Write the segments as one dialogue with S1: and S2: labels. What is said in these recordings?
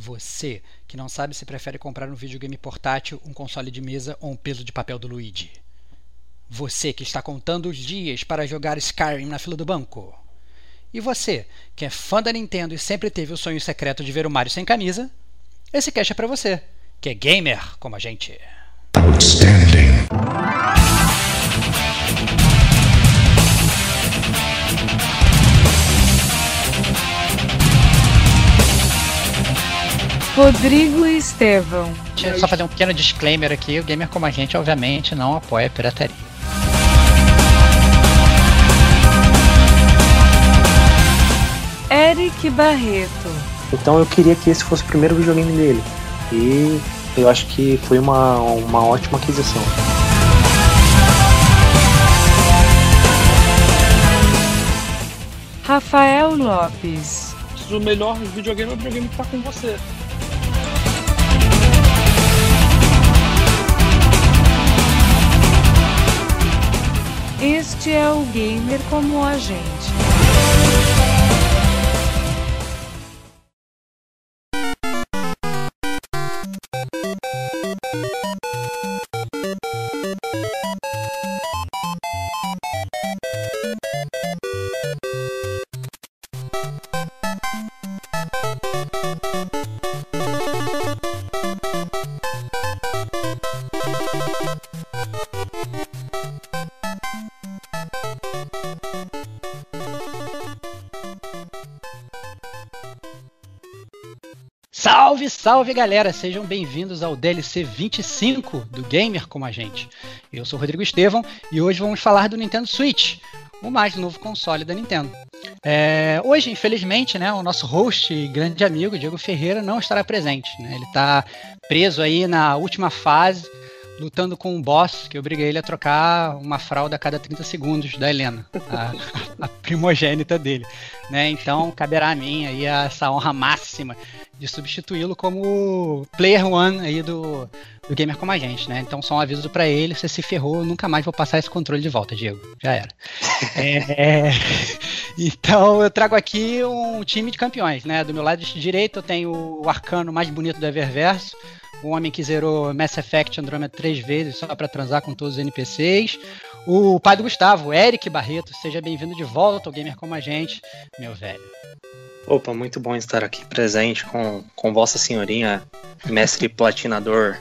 S1: Você que não sabe se prefere comprar um videogame portátil, um console de mesa ou um peso de papel do Luigi. Você que está contando os dias para jogar Skyrim na fila do banco. E você, que é fã da Nintendo e sempre teve o sonho secreto de ver o Mario sem camisa, esse cash é para você, que é gamer como a gente. Outstanding.
S2: Rodrigo Estevão.
S1: Deixa eu só fazer um pequeno disclaimer aqui: o gamer como a gente, obviamente, não apoia a pirataria.
S2: Eric Barreto.
S3: Então eu queria que esse fosse o primeiro videogame dele. E eu acho que foi uma, uma ótima aquisição.
S2: Rafael Lopes.
S4: O melhor videogame é o videogame que tá com você.
S2: Este é o gamer como a gente.
S1: Salve, galera! Sejam bem-vindos ao DLC 25 do Gamer Como a Gente. Eu sou Rodrigo Estevão e hoje vamos falar do Nintendo Switch, o mais novo console da Nintendo. É, hoje, infelizmente, né, o nosso host e grande amigo Diego Ferreira não estará presente. Né? Ele está preso aí na última fase, lutando com um boss que obriga ele a trocar uma fralda a cada 30 segundos da Helena, a, a primogênita dele. Né? Então, caberá a mim aí essa honra máxima de substituí-lo como player one aí do, do gamer como a gente, né? Então só um aviso para ele, você se ferrou, nunca mais vou passar esse controle de volta, Diego. Já era. é, então eu trago aqui um time de campeões, né? Do meu lado direito eu tenho o arcano mais bonito do Eververso, o homem que zerou Mass Effect Andromeda três vezes só para transar com todos os NPCs. O pai do Gustavo, Eric Barreto, seja bem-vindo de volta ao Gamer Como a Gente, meu velho.
S3: Opa, muito bom estar aqui presente com, com Vossa Senhorinha, mestre platinador.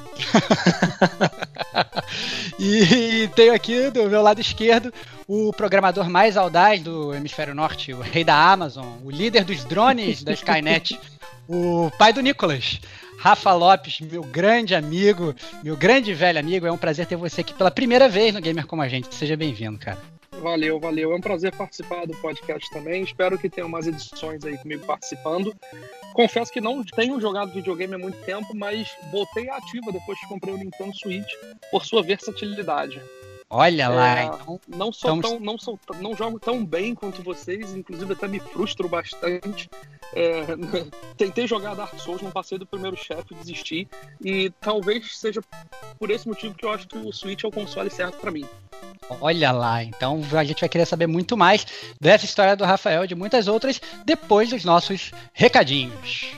S1: e tenho aqui do meu lado esquerdo o programador mais audaz do Hemisfério Norte, o rei da Amazon, o líder dos drones da Skynet, o pai do Nicolas. Rafa Lopes, meu grande amigo, meu grande velho amigo, é um prazer ter você aqui pela primeira vez no Gamer Como a Gente. Seja bem-vindo, cara.
S4: Valeu, valeu. É um prazer participar do podcast também. Espero que tenham mais edições aí comigo participando. Confesso que não tenho jogado videogame há muito tempo, mas voltei ativa depois que comprei o Nintendo Switch por sua versatilidade.
S1: Olha lá,
S4: é, então, não sou estamos... tão, não sou, não jogo tão bem quanto vocês, inclusive até me frustro bastante. É, tentei jogar Dark Souls, não passei do primeiro chefe, desisti e talvez seja por esse motivo que eu acho que o Switch é o console certo para mim.
S1: Olha lá, então a gente vai querer saber muito mais dessa história do Rafael e de muitas outras depois dos nossos recadinhos.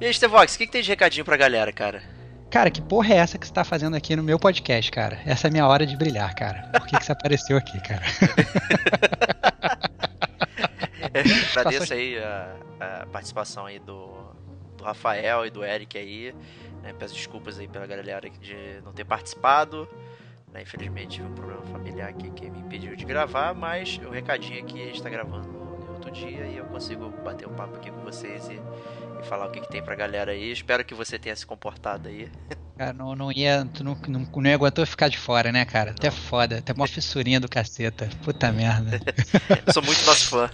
S5: E aí, Stevox, o que, que tem de recadinho pra galera, cara?
S1: Cara, que porra é essa que você tá fazendo aqui no meu podcast, cara? Essa é a minha hora de brilhar, cara. Por que, que você apareceu aqui, cara?
S5: é, agradeço aí a, a, participação aí do, do Rafael e do Eric aí. Né? Peço desculpas aí pela galera de não ter participado. Né? Infelizmente tive um problema familiar aqui que me impediu de gravar, mas o recadinho aqui está gravando no outro dia e eu consigo bater um papo aqui com vocês e e falar o que, que tem pra galera aí. Espero que você tenha se comportado aí.
S1: Cara, não, não ia. Tu não, não, não ia aguentar ficar de fora, né, cara? Até foda. Até uma fissurinha do caceta. Puta merda.
S5: Eu sou muito nosso fã.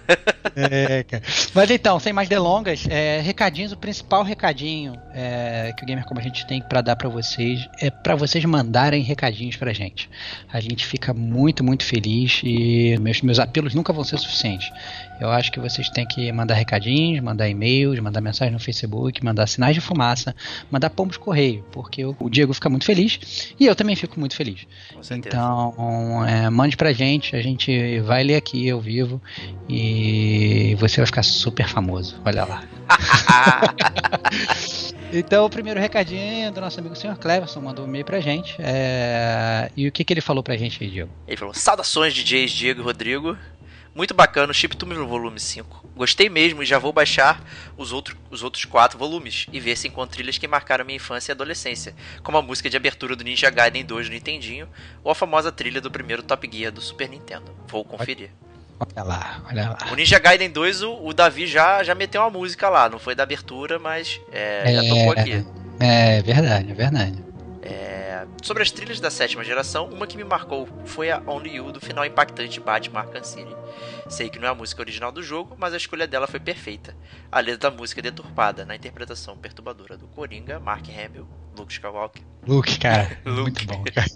S1: É, cara. Mas então, sem mais delongas, é, recadinhos, o principal recadinho é, que o Gamer Como a gente tem para dar para vocês é para vocês mandarem recadinhos pra gente. A gente fica muito, muito feliz e meus, meus apelos nunca vão ser suficientes. Eu acho que vocês têm que mandar recadinhos, mandar e-mails, mandar mensagem no Facebook, mandar sinais de fumaça, mandar pombos correio, porque o, o Diego fica muito feliz e eu também fico muito feliz. Então, é, mande pra gente, a gente vai ler aqui ao vivo e você vai ficar super famoso. Olha lá. Então, o primeiro recadinho do nosso amigo Sr. Cleverson mandou um e-mail pra gente. É... E o que, que ele falou pra gente aí, Diego?
S5: Ele falou: Saudações, DJs Diego e Rodrigo. Muito bacana o Chiptune no volume 5. Gostei mesmo e já vou baixar os, outro, os outros quatro volumes e ver se encontro trilhas que marcaram minha infância e adolescência, como a música de abertura do Ninja Gaiden 2 do Nintendinho ou a famosa trilha do primeiro Top Gear do Super Nintendo. Vou conferir.
S1: Olha lá, olha lá.
S5: O Ninja Gaiden 2, o, o Davi já, já meteu uma música lá, não foi da abertura, mas é, já tocou aqui.
S1: É verdade, é verdade.
S5: É, sobre as trilhas da sétima geração, uma que me marcou foi a Only You do final impactante Batman Arkham City. Sei que não é a música original do jogo, mas a escolha dela foi perfeita. A letra da música é deturpada, na interpretação perturbadora do Coringa, Mark Hamill, Luke Skywalker.
S1: Luke, cara.
S5: Luke.
S1: Muito bom, cara.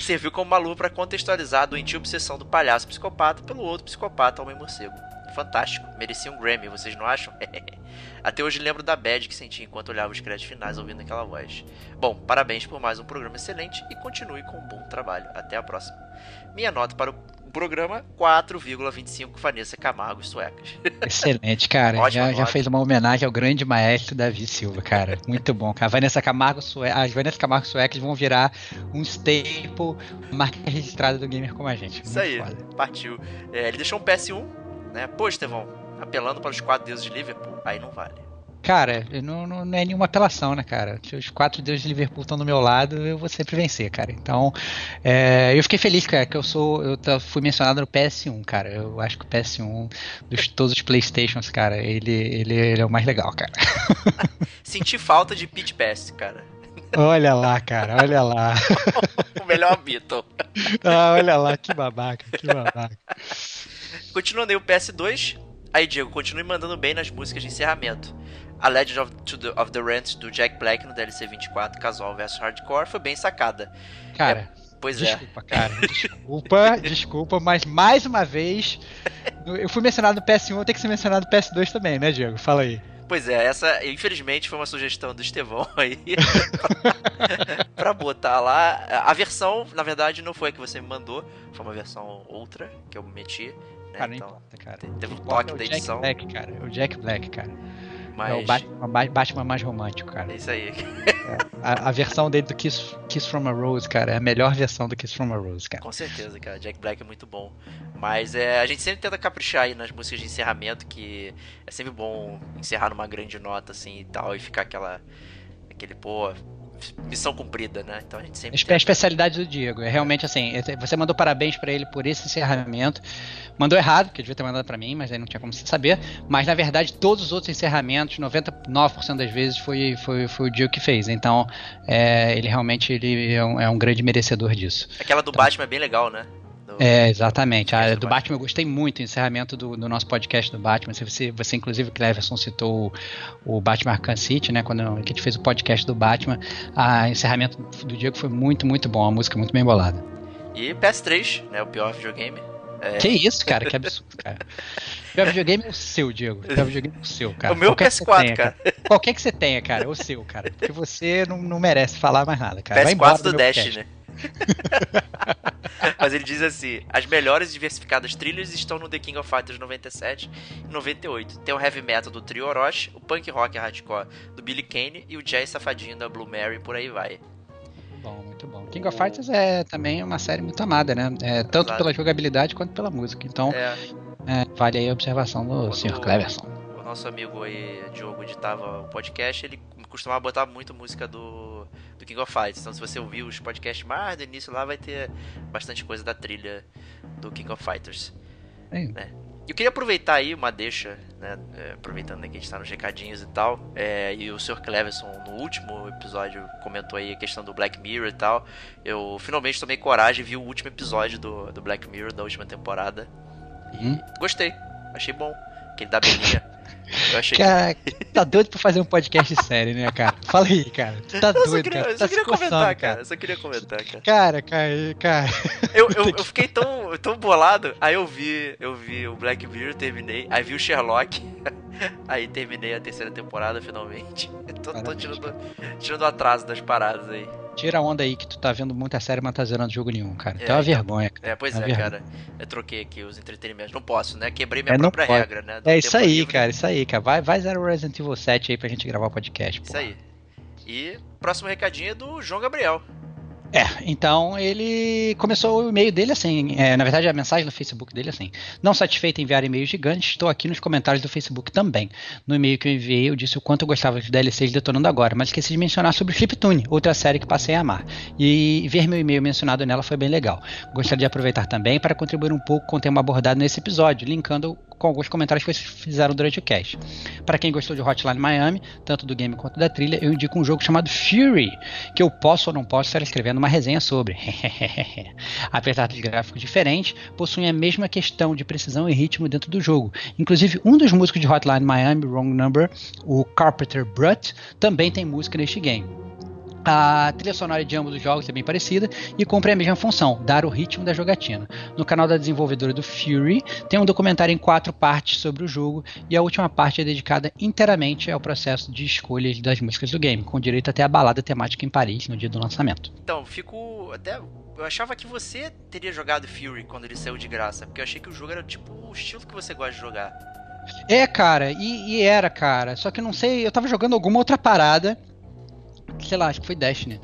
S5: Serviu como uma luva para contextualizar a doentia obsessão do palhaço psicopata pelo outro psicopata homem morcego. Fantástico, merecia um Grammy, vocês não acham? Até hoje lembro da bad que senti enquanto olhava os créditos finais ouvindo aquela voz. Bom, parabéns por mais um programa excelente e continue com um bom trabalho. Até a próxima. Minha nota para o programa 4,25 Vanessa Camargo Suecas.
S1: Excelente, cara. já, já, fez uma homenagem ao grande maestro Davi Silva, cara. Muito bom, cara. Vanessa Camargo Suecas, as Vanessa Camargo Suecas vão virar um staple, marca registrada do gamer como a gente. Muito
S5: Isso aí,
S1: foda.
S5: partiu. É, ele deixou um PS1, né? Pô, Estevão, apelando para os quatro deuses de Liverpool, aí não vale.
S1: Cara, não, não, é nenhuma apelação, né, cara? Se os quatro deuses de Liverpool estão do meu lado, eu vou sempre vencer, cara. Então, é, eu fiquei feliz, cara, que eu sou. Eu fui mencionado no PS1, cara. Eu acho que o PS1 dos todos os Playstations, cara, ele, ele, ele é o mais legal, cara.
S5: Senti falta de Pit Pass, cara.
S1: Olha lá, cara, olha lá.
S5: o melhor Beatle.
S1: Ah, olha lá, que babaca, que babaca.
S5: Continuando aí o PS2. Aí, Diego, continue mandando bem nas músicas de encerramento. A Legend of, the, of the Rent do Jack Black no DLC 24, Casual vs Hardcore, foi bem sacada.
S1: Cara,
S5: é, pois
S1: desculpa, é. cara. Desculpa, desculpa, mas mais uma vez, eu fui mencionado no PS1, eu tenho que ser mencionado no PS2 também, né, Diego? Fala aí.
S5: Pois é, essa infelizmente foi uma sugestão do Estevão aí pra botar lá. A versão, na verdade, não foi a que você me mandou, foi uma versão outra que eu meti. Né?
S1: Cara, então, importa, cara.
S5: Teve um toque
S1: é
S5: da edição.
S1: Black, cara. É o Jack Black, cara.
S5: Mas...
S1: É o Batman, Batman, mais romântico, cara.
S5: É isso aí.
S1: É, a, a, versão dele do Kiss, Kiss from a Rose, cara, é a melhor versão do Kiss from a Rose, cara.
S5: Com certeza, cara. Jack Black é muito bom. Mas é, a gente sempre tenta caprichar aí nas músicas de encerramento, que é sempre bom encerrar numa grande nota, assim, e tal, e ficar aquela... Aquele, pô, missão cumprida, né? Então a gente sempre.
S1: A especialidade do Diego. É realmente assim. Você mandou parabéns para ele por esse encerramento. Mandou errado, porque devia ter mandado para mim, mas aí não tinha como saber. Mas na verdade, todos os outros encerramentos, 99% das vezes, foi, foi, foi o Diego que fez. Então, é, ele realmente ele é, um, é um grande merecedor disso.
S5: Aquela do
S1: então,
S5: Batman é bem legal, né?
S1: É, exatamente. A do Batman eu gostei muito, o encerramento do, do, nosso podcast do Batman. Você, você inclusive, Cleverson, citou o, o Batman Arkham City, né? Quando a gente fez o podcast do Batman. O encerramento do Diego foi muito, muito bom. A música muito bem bolada.
S5: E PS3, né? O pior videogame.
S1: É... Que isso, cara? Que absurdo, cara. O pior videogame é o seu, Diego. O pior videogame é o seu, cara.
S5: O meu
S1: Qualquer
S5: PS4,
S1: tenha,
S5: cara.
S1: Qualquer que você tenha, cara, é o seu, cara. Porque você não, não merece falar mais nada, cara.
S5: PS4 do, do Dash, podcast. né? Mas ele diz assim: as melhores diversificadas trilhas estão no The King of Fighters 97 e 98. Tem o heavy metal do Trio Orochi, o punk rock hardcore do Billy Kane e o jazz safadinho da Blue Mary, por aí vai.
S1: Bom, muito bom. King of Fighters é também uma série muito amada, né? É, tanto Exato. pela jogabilidade quanto pela música. Então, é. É, vale aí a observação do Quando Sr. Cleverson.
S5: O nosso amigo aí, Diogo, editava o podcast, ele costumava botar muito música do, do King of Fighters. Então, se você ouvir os podcasts mais do início lá, vai ter bastante coisa da trilha do King of Fighters.
S1: É.
S5: Né? eu queria aproveitar aí uma deixa, né? É, aproveitando que a gente tá nos recadinhos e tal. É, e o Sr. Cleverson, no último episódio, comentou aí a questão do Black Mirror e tal. Eu finalmente tomei coragem e vi o último episódio do, do Black Mirror da última temporada. E hum? gostei, achei bom. Aquele da Belinha.
S1: Eu achei cara, que... tá doido pra fazer um podcast sério, né, cara? Fala aí, cara. Tu tá eu doido,
S5: queria,
S1: cara.
S5: Eu só
S1: tá
S5: queria comentar, cara. Eu só queria comentar, cara.
S1: Cara, cara, cara.
S5: Eu, eu, eu, fiquei tão, tão bolado. Aí eu vi, eu vi o Black Mirror, terminei. Aí vi o Sherlock. Aí terminei a terceira temporada finalmente. Tô, tô tirando, tirando atraso das paradas aí.
S1: Tira a onda aí que tu tá vendo muita série, mas tá zerando jogo nenhum, cara. É, então é uma vergonha.
S5: Cara. É, pois
S1: é,
S5: é cara. Eu troquei aqui os entretenimentos. Não posso, né? Quebrei minha é, própria regra, né?
S1: é isso aí, livre. cara. Isso aí, cara. Vai, vai zero Resident Evil 7 aí pra gente gravar o podcast.
S5: Isso aí. E próximo recadinho é do João Gabriel.
S1: É, então ele começou o e-mail dele assim, é, na verdade a mensagem no Facebook dele assim, não satisfeito em enviar e-mails gigantes, estou aqui nos comentários do Facebook também. No e-mail que eu enviei eu disse o quanto eu gostava de DLCs detonando agora, mas esqueci de mencionar sobre Fliptune, outra série que passei a amar. E ver meu e-mail mencionado nela foi bem legal. Gostaria de aproveitar também para contribuir um pouco com o tema abordado nesse episódio, linkando com alguns comentários que vocês fizeram durante o cast. Para quem gostou de Hotline Miami, tanto do game quanto da trilha, eu indico um jogo chamado Fury, que eu posso ou não posso estar escrevendo uma resenha sobre. Apesar dos gráficos diferentes, possuem a mesma questão de precisão e ritmo dentro do jogo. Inclusive, um dos músicos de Hotline Miami, Wrong Number, o Carpenter Brutt, também tem música neste game. A trilha sonora de ambos os jogos é bem parecida e cumpre a mesma função, dar o ritmo da jogatina. No canal da desenvolvedora do Fury tem um documentário em quatro partes sobre o jogo e a última parte é dedicada inteiramente ao processo de escolha das músicas do game, com direito até a balada temática em Paris no dia do lançamento.
S5: Então, fico até eu achava que você teria jogado Fury quando ele saiu de graça, porque eu achei que o jogo era tipo o estilo que você gosta de jogar.
S1: É, cara, e, e era, cara. Só que não sei, eu tava jogando alguma outra parada sei lá, acho que foi Destiny.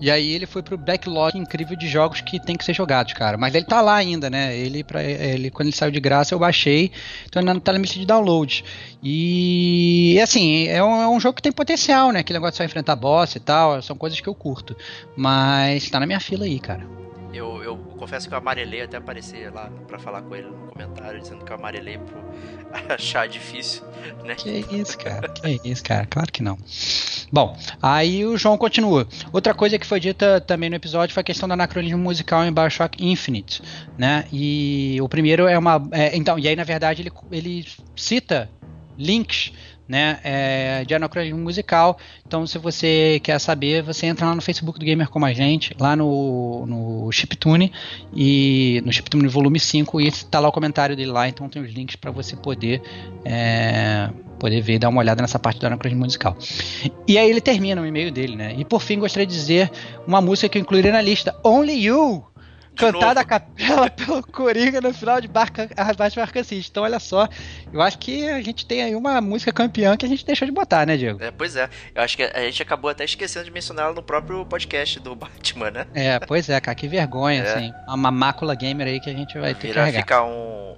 S1: E aí ele foi pro backlog incrível de jogos que tem que ser jogados, cara. Mas ele tá lá ainda, né? Ele, pra, ele quando ele saiu de graça, eu baixei. Então ainda não tá na lista de download. E assim, é um, é um, jogo que tem potencial, né? Aquele negócio de só enfrentar boss e tal. São coisas que eu curto. Mas tá na minha fila aí, cara.
S5: Eu, eu confesso que eu amarelei até aparecer lá para falar com ele no comentário, dizendo que eu amarelei por achar difícil, né?
S1: Que isso, cara. Que isso, cara. Claro que não. Bom, aí o João continua. Outra coisa que foi dita também no episódio foi a questão do anacronismo musical em Bioshock Infinite, né? E o primeiro é uma... É, então, e aí na verdade ele, ele cita links né, é, de anacronismo musical. Então, se você quer saber, você entra lá no Facebook do Gamer Como a Gente, lá no, no Chiptune, e no Chiptune Volume 5, e está lá o comentário dele lá, então tem os links para você poder, é, poder ver e dar uma olhada nessa parte do anacronismo musical. E aí ele termina o e-mail dele, né? E por fim, gostaria de dizer uma música que eu incluiria na lista, Only You! Cantada a capela pelo Coringa no final de Barca, Arkham City. Então, olha só, eu acho que a gente tem aí uma música campeã que a gente deixou de botar, né, Diego?
S5: É, pois é. Eu acho que a gente acabou até esquecendo de mencionar ela no próprio podcast do Batman, né?
S1: É, pois é, cara, que vergonha, é. assim. Uma mácula gamer aí que a gente vai ter que carregar.
S5: ficar um,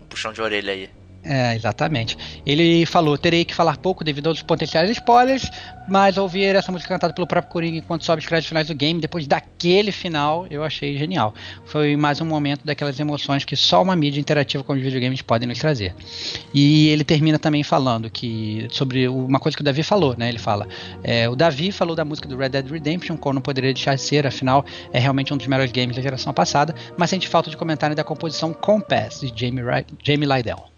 S5: um puxão de orelha aí.
S1: É, exatamente. Ele falou: terei que falar pouco devido aos potenciais spoilers, mas ouvir essa música cantada pelo próprio Coringa enquanto sobe os créditos finais do game, depois daquele final, eu achei genial. Foi mais um momento daquelas emoções que só uma mídia interativa como os videogames podem nos trazer. E ele termina também falando que sobre uma coisa que o Davi falou, né? Ele fala: é, o Davi falou da música do Red Dead Redemption, como não poderia deixar de ser, afinal é realmente um dos melhores games da geração passada, mas sente falta de comentário da composição Compass de Jamie, Jamie Lydell.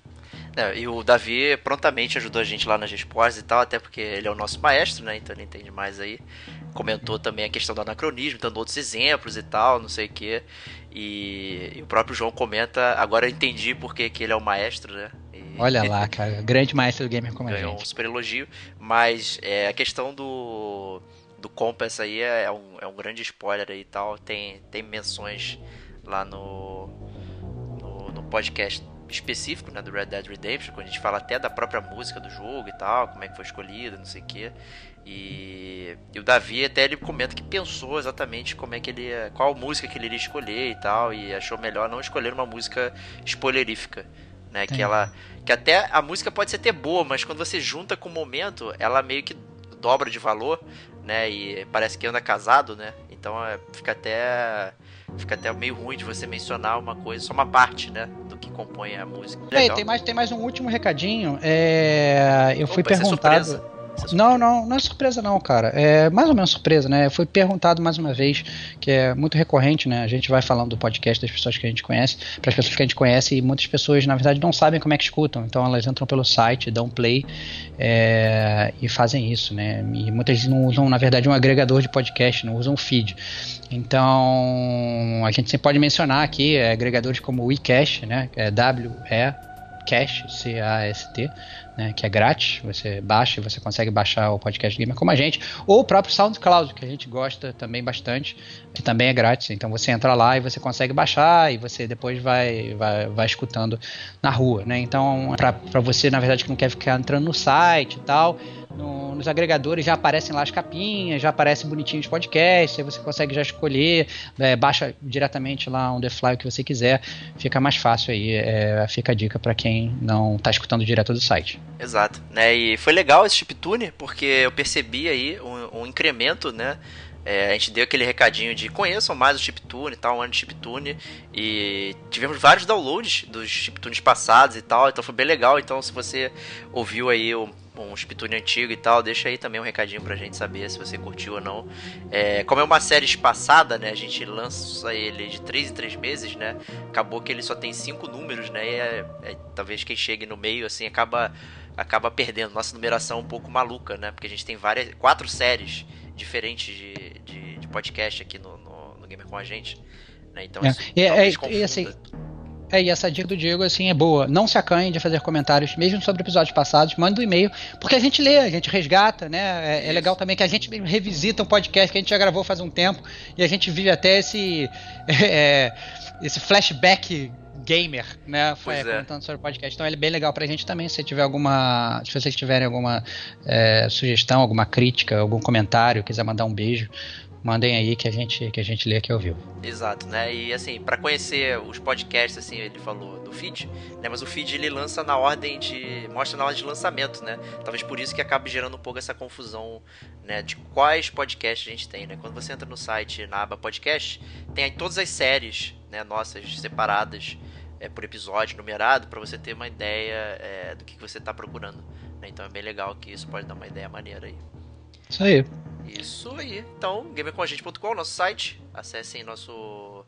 S5: É, e o Davi prontamente ajudou a gente lá nas respostas e tal, até porque ele é o nosso maestro, né? Então ele entende mais aí. Comentou também a questão do anacronismo, dando outros exemplos e tal, não sei o que. E, e, o próprio João comenta, agora eu entendi porque que ele é o maestro, né? E...
S1: Olha lá, cara, grande maestro do gamer como a gente.
S5: um super elogio, mas é, a questão do, do Compass aí é, é, um, é um grande spoiler aí e tal. Tem, tem menções lá no, no, no podcast específico né, do Red Dead Redemption, quando a gente fala até da própria música do jogo e tal, como é que foi escolhida, não sei o que. E, e, o Davi até ele comenta que pensou exatamente como é que ele qual música que ele iria escolher e tal, e achou melhor não escolher uma música spoilerífica, né? Que ela que até a música pode ser até boa, mas quando você junta com o momento, ela meio que dobra de valor, né? E parece que anda casado, né? Então é, fica até fica até meio ruim de você mencionar uma coisa, só uma parte, né? Do que compõe a música.
S1: É, tem mais, tem mais um último recadinho. É, eu Opa, fui é perguntado. É não, não, não é surpresa não, cara. É mais ou menos surpresa, né? Foi perguntado mais uma vez, que é muito recorrente, né? A gente vai falando do podcast das pessoas que a gente conhece, para as pessoas que a gente conhece, e muitas pessoas, na verdade, não sabem como é que escutam. Então elas entram pelo site, dão play é, e fazem isso, né? E muitas não usam, na verdade, um agregador de podcast, não usam feed. Então a gente sempre pode mencionar aqui é, agregadores como o WeCache, né? É W-E Cast, C-A-S-T, né, que é grátis, você baixa e você consegue baixar o podcast Gamer como a gente, ou o próprio SoundCloud, que a gente gosta também bastante, que também é grátis, então você entra lá e você consegue baixar e você depois vai, vai, vai escutando na rua, né, então para você, na verdade, que não quer ficar entrando no site e tal, no, nos agregadores já aparecem lá as capinhas, já aparecem bonitinhos os podcasts, aí você consegue já escolher, é, baixa diretamente lá on the fly o que você quiser, fica mais fácil aí, é, fica a dica para quem não está escutando direto do site.
S5: Exato, né, e foi legal esse chiptune, porque eu percebi aí um, um incremento, né, é, a gente deu aquele recadinho de conheçam mais o chiptune e tal, um ano de chiptune. E tivemos vários downloads dos chiptunes passados e tal, então foi bem legal. Então, se você ouviu aí o, um chiptune antigo e tal, deixa aí também um recadinho pra gente saber se você curtiu ou não. É, como é uma série espaçada, né? A gente lança ele de 3 em 3 meses, né? Acabou que ele só tem 5 números, né? E é, é, talvez quem chegue no meio, assim, acaba, acaba perdendo. Nossa numeração é um pouco maluca, né? Porque a gente tem várias, quatro séries diferentes de, de, de podcast aqui no, no, no Gamer com a gente. Né? Então,
S1: é. isso é, é, assim, é, e essa dica do Diego, assim, é boa. Não se acanhe de fazer comentários, mesmo sobre episódios passados. Manda um e-mail, porque a gente lê, a gente resgata, né? É, é, legal também que a gente revisita um podcast que a gente já gravou faz um tempo e a gente vive até esse, é, esse flashback gamer, né? Foi é. comentando sobre o podcast. Então ele é bem legal pra gente também. Se tiver alguma. Se vocês tiverem alguma é, sugestão, alguma crítica, algum comentário, quiser mandar um beijo, mandem aí que a gente que a gente lê aqui ao vivo.
S5: Exato, né? E assim, para conhecer os podcasts, assim, ele falou do feed, né? Mas o feed ele lança na ordem de mostra na ordem de lançamento, né? Talvez por isso que acabe gerando um pouco essa confusão, né? De quais podcasts a gente tem, né? Quando você entra no site na aba podcast, tem aí todas as séries, né? Nossas separadas é, por episódio numerado para você ter uma ideia é, do que, que você está procurando. Né? Então é bem legal que isso pode dar uma ideia maneira aí.
S1: Isso aí.
S5: Isso aí. Então, gamercomagente.com, nosso site. Acessem nosso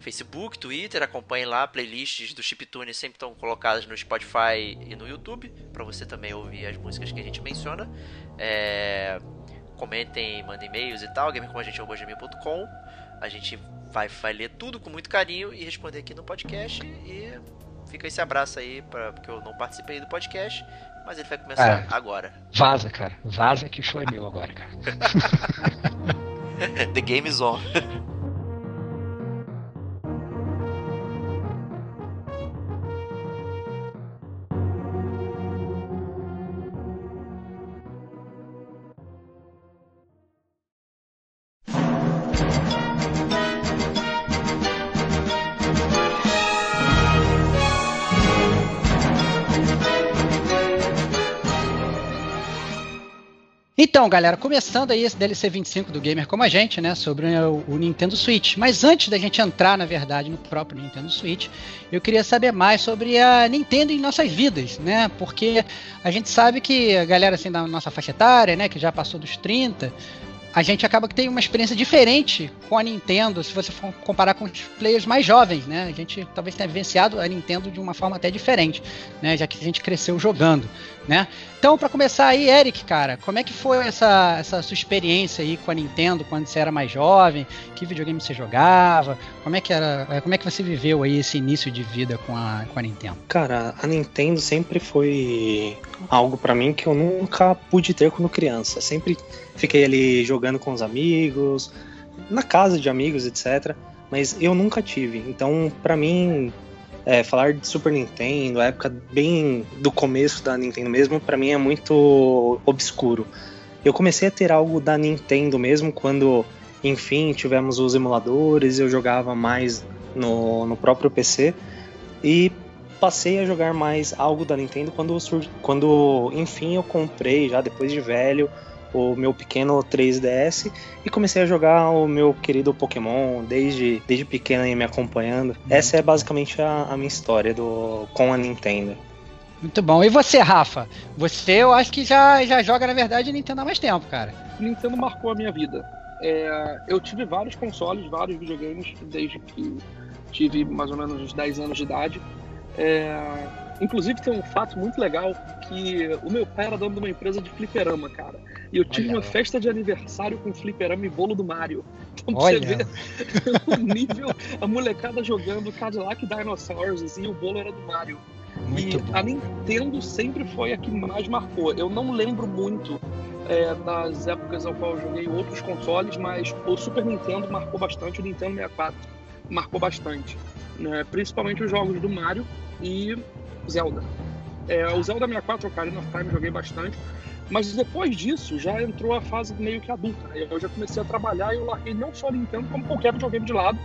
S5: Facebook, Twitter, acompanhem lá. Playlists do Chiptune sempre estão colocadas no Spotify e no YouTube. para você também ouvir as músicas que a gente menciona. É... Comentem, mandem e-mails e tal. gamercomagente.com. A gente vai, vai ler tudo com muito carinho e responder aqui no podcast. E fica esse abraço aí, pra, porque eu não participei do podcast mas ele vai começar é, agora.
S1: Vaza, cara. Vaza que foi meu agora, cara.
S5: The game is on.
S1: Então, galera, começando aí esse DLC 25 do Gamer como a gente, né, sobre o, o, Nintendo Switch. Mas antes da gente entrar, na verdade, no próprio Nintendo Switch, eu queria saber mais sobre a Nintendo em nossas vidas, né? Porque a gente sabe que a galera assim da nossa faixa etária, né, que já passou dos 30, a gente acaba que tem uma experiência diferente com a Nintendo, se você for comparar com os players mais jovens, né? A gente talvez tenha vivenciado a Nintendo de uma forma até diferente, né? Já que a gente cresceu jogando, né? Então, para começar aí, Eric, cara, como é que foi essa, essa sua experiência aí com a Nintendo quando você era mais jovem? Que videogame você jogava? Como é que era? Como é que você viveu aí esse início de vida com a, com a Nintendo?
S3: Cara, a Nintendo sempre foi algo para mim que eu nunca pude ter quando criança. Sempre fiquei ali jogando com os amigos, na casa de amigos, etc. Mas eu nunca tive. Então, para mim, é, falar de Super Nintendo, a época bem do começo da Nintendo mesmo, para mim é muito obscuro. Eu comecei a ter algo da Nintendo mesmo quando, enfim, tivemos os emuladores, eu jogava mais no, no próprio PC e passei a jogar mais algo da Nintendo quando, quando enfim, eu comprei, já depois de velho, o meu pequeno 3DS e comecei a jogar o meu querido Pokémon desde, desde pequeno e me acompanhando. Uhum. Essa é basicamente a, a minha história do, com a Nintendo.
S1: Muito bom. E você, Rafa? Você, eu acho que já, já joga, na verdade, Nintendo há mais tempo, cara.
S4: Nintendo marcou a minha vida. É, eu tive vários consoles, vários videogames, desde que tive mais ou menos uns 10 anos de idade. É, inclusive tem um fato muito legal que o meu pai era dono de uma empresa de fliperama, cara. E eu tive Olha. uma festa de aniversário com fliperama e bolo do Mario. Então Olha. você vê o nível, a molecada jogando Cadillac Dinosaurs, assim, e o bolo era do Mario. Muito e bom. a Nintendo sempre foi a que mais marcou. Eu não lembro muito é, das épocas ao qual eu joguei outros consoles, mas o Super Nintendo marcou bastante, o Nintendo 64 marcou bastante. Né? Principalmente os jogos do Mario e Zelda. É, o Zelda 64 Ocarina of Time joguei bastante, mas depois disso já entrou a fase meio que adulta. Né? Eu já comecei a trabalhar e eu larguei não só Nintendo, como qualquer videogame de lado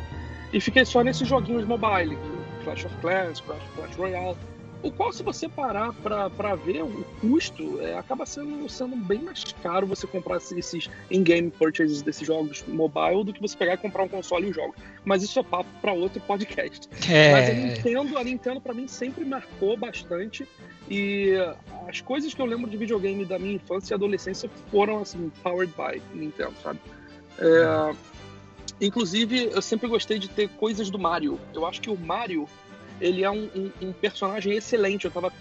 S4: e fiquei só nesses joguinhos mobile, Clash of Clans, Clash, Clash Royale o qual, se você parar para ver o custo, é, acaba sendo, sendo bem mais caro você comprar esses in-game purchases desses jogos mobile do que você pegar e comprar um console e o jogo. Mas isso é papo para outro podcast. É... Mas a Nintendo, a Nintendo para mim sempre marcou bastante e as coisas que eu lembro de videogame da minha infância e adolescência foram assim powered by Nintendo, sabe? É... Inclusive, eu sempre gostei de ter coisas do Mario. Eu acho que o Mario ele é um, um, um personagem excelente. Eu estava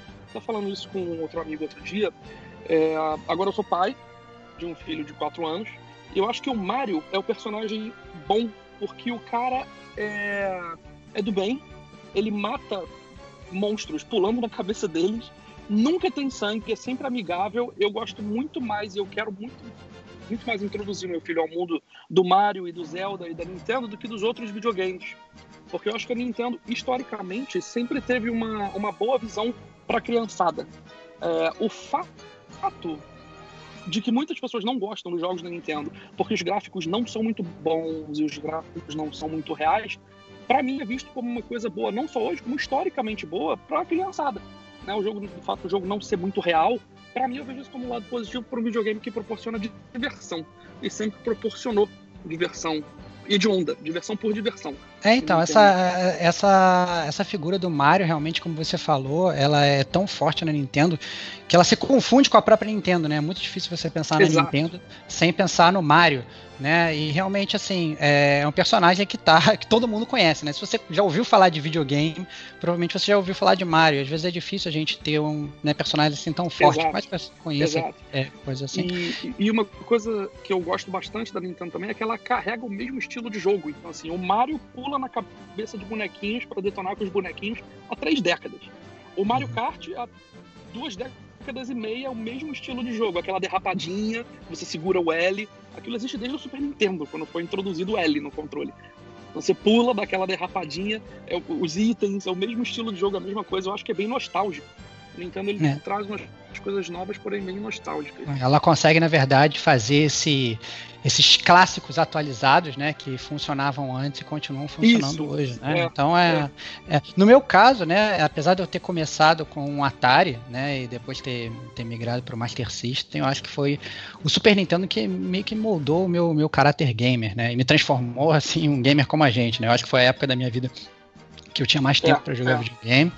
S4: falando isso com outro amigo outro dia. É, agora eu sou pai de um filho de 4 anos. E eu acho que o Mario é o personagem bom, porque o cara é, é do bem, ele mata monstros pulando na cabeça deles, nunca tem sangue, é sempre amigável. Eu gosto muito mais e eu quero muito, muito mais introduzir meu filho ao mundo do Mario e do Zelda e da Nintendo do que dos outros videogames. Porque eu acho que a Nintendo, historicamente, sempre teve uma, uma boa visão para a criançada. É, o fato de que muitas pessoas não gostam dos jogos da Nintendo porque os gráficos não são muito bons e os gráficos não são muito reais, para mim é visto como uma coisa boa, não só hoje, como historicamente boa para a criançada. Né? O jogo, de fato, o jogo não ser muito real, para mim eu vejo isso como um lado positivo para um videogame que proporciona diversão. E sempre proporcionou diversão. E de onda, diversão por diversão.
S1: É, então, essa, essa, essa figura do Mario, realmente, como você falou, ela é tão forte na Nintendo que ela se confunde com a própria Nintendo, né? É muito difícil você pensar Exato. na Nintendo sem pensar no Mario, né? E realmente, assim, é um personagem que tá, que todo mundo conhece, né? Se você já ouviu falar de videogame, provavelmente você já ouviu falar de Mario. Às vezes é difícil a gente ter um né, personagem assim tão forte, Exato. mas pessoas conhecem é, coisa assim.
S4: E, e uma coisa que eu gosto bastante da Nintendo também é que ela carrega o mesmo estilo de jogo. Então, assim, o Mario pula pula na cabeça de bonequinhos para detonar com os bonequinhos há três décadas. O Mario uhum. Kart, há duas décadas e meia, é o mesmo estilo de jogo, aquela derrapadinha, você segura o L. Aquilo existe desde o Super Nintendo, quando foi introduzido o L no controle. Você pula daquela derrapadinha, é, os itens, é o mesmo estilo de jogo, a mesma coisa. Eu acho que é bem nostálgico. Nintendo ele é. traz umas coisas novas, porém bem nostálgicas.
S1: Ela consegue, na verdade, fazer esse, esses clássicos atualizados, né, que funcionavam antes e continuam funcionando Isso, hoje, né? É, então é, é. é, no meu caso, né, apesar de eu ter começado com um Atari, né, e depois ter, ter migrado para o Master System, eu acho que foi o Super Nintendo que meio que moldou o meu meu caráter gamer, né, e me transformou assim um gamer como a gente, né? Eu acho que foi a época da minha vida que eu tinha mais tempo é, para jogar é. videogame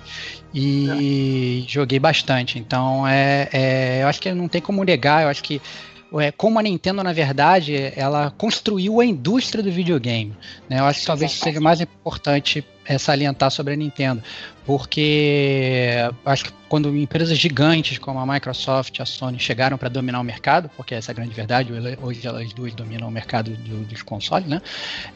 S1: e é. joguei bastante. Então é, é, eu acho que não tem como negar. Eu acho que é, como a Nintendo, na verdade, ela construiu a indústria do videogame. Né? Eu acho que talvez seja mais importante é, salientar sobre a Nintendo, porque acho que quando empresas gigantes como a Microsoft e a Sony chegaram para dominar o mercado, porque essa é a grande verdade, hoje elas duas dominam o mercado do, dos consoles, né?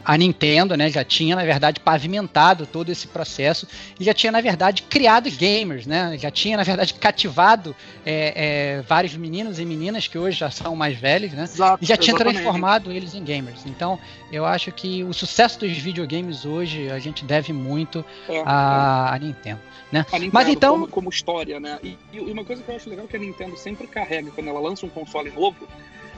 S1: A Nintendo, né, já tinha na verdade pavimentado todo esse processo e já tinha na verdade criado gamers, né? Já tinha na verdade cativado é, é, vários meninos e meninas que hoje já são mais velhos, né? Exato, e já tinha exatamente. transformado eles em gamers. Então, eu acho que o sucesso dos videogames hoje a gente deve muito é, à, é. Nintendo. Né?
S4: A Nintendo Mas então. Como, como história, né? E, e, uma coisa que eu acho legal que a Nintendo sempre carrega quando ela lança um console novo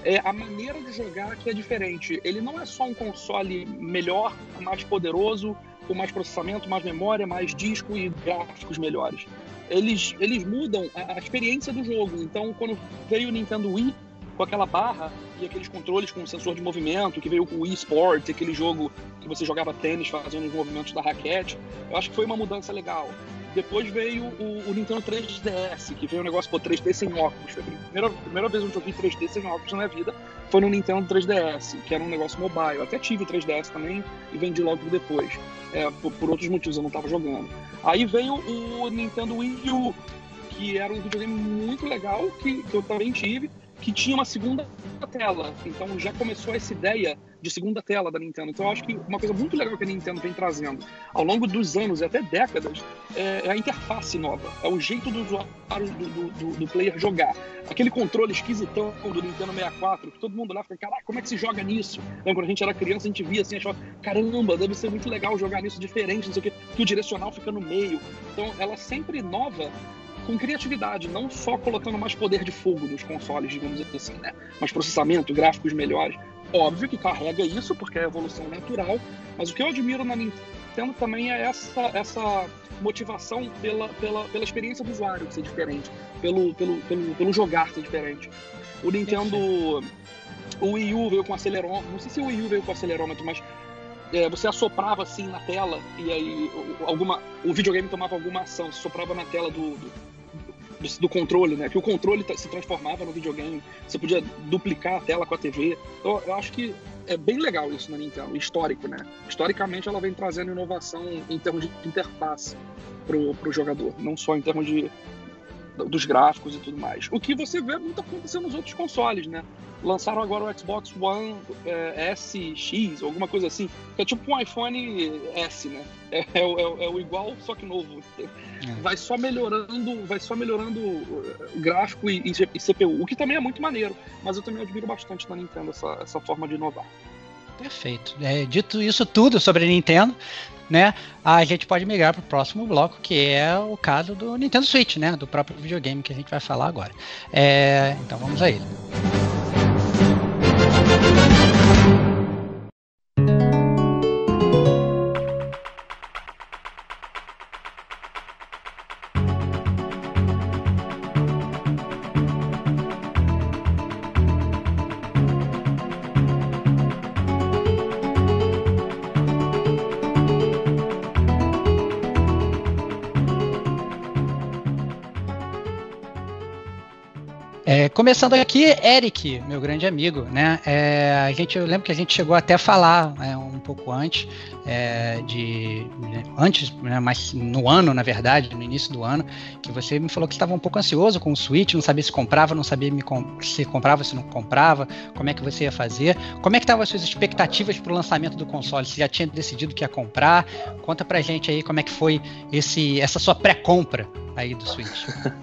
S4: é a maneira de jogar que é diferente. Ele não é só um console melhor, mais poderoso, com mais processamento, mais memória, mais disco e gráficos melhores. Eles, eles mudam a, a experiência do jogo. Então, quando veio o Nintendo Wii, com aquela barra e aqueles controles com sensor de movimento, que veio com o eSports, aquele jogo que você jogava tênis fazendo os movimentos da raquete. Eu acho que foi uma mudança legal. Depois veio o, o Nintendo 3DS, que veio um negócio, pô, 3D sem óculos. Foi a primeira, primeira vez que eu joguei 3D sem óculos na minha vida foi no Nintendo 3DS, que era um negócio mobile. Eu até tive 3DS também e vendi logo depois. É, por, por, outros motivos, eu não estava jogando. Aí veio o Nintendo Wii U, que era um videogame muito legal, que, que eu também tive, que tinha uma segunda tela. Então já começou essa ideia de segunda tela da Nintendo. Então eu acho que uma coisa muito legal que a Nintendo vem trazendo ao longo dos anos e até décadas é, é a interface nova. É o jeito do usuário, do, do, do, player jogar. Aquele controle esquisitão do Nintendo 64, que todo mundo lá fica, caraca, como é que se joga nisso? Então, quando a gente era criança, a gente via assim, achava, caramba, deve ser muito legal jogar nisso diferente, não sei o quê, que o direcional fica no meio. Então ela sempre inova com criatividade, não só colocando mais poder de fogo nos consoles, digamos assim, né? Mais processamento, gráficos melhores. Óbvio que carrega isso, porque é evolução natural, mas o que eu admiro na Nintendo também é essa, essa motivação pela, pela, pela experiência do usuário ser diferente, pelo, pelo, pelo, pelo jogar ser diferente. O Nintendo. O Wii U veio com acelerômetro, não sei se o Wii U veio com acelerômetro, mas é, você assoprava assim na tela e aí alguma, o videogame tomava alguma ação, você soprava na tela do, do do, do, controle, né? Que o controle se transformava no videogame, você podia duplicar a tela com a TV. Então, eu acho que é bem legal isso na Nintendo, histórico, né? Historicamente, ela vem trazendo inovação em termos de interface pro, pro jogador, não só em termos de dos gráficos e tudo mais. O que você vê muito acontecendo nos outros consoles, né? Lançaram agora o Xbox One é, SX, alguma coisa assim, que é tipo um iPhone S, né? É, é, é, é o igual, só que novo. É. Vai só melhorando, vai só melhorando o gráfico e, e, e, CPU, o que também é muito maneiro. Mas eu também admiro bastante na Nintendo essa, essa forma de inovar.
S1: Perfeito. É, dito isso tudo sobre a Nintendo, né, a gente pode migrar para o próximo bloco, que é o caso do Nintendo Switch, né, do próprio videogame que a gente vai falar agora. É, então vamos a ele. Começando aqui, Eric, meu grande amigo, né? É, a gente, eu lembro que a gente chegou até a falar é, um pouco antes é, de né, antes, né, mas no ano, na verdade, no início do ano, que você me falou que estava um pouco ansioso com o Switch, não sabia se comprava, não sabia se comprava, se não comprava, como é que você ia fazer, como é que estavam as suas expectativas para o lançamento do console? Você já tinha decidido que ia comprar? Conta pra gente aí como é que foi esse, essa sua pré-compra aí do Switch.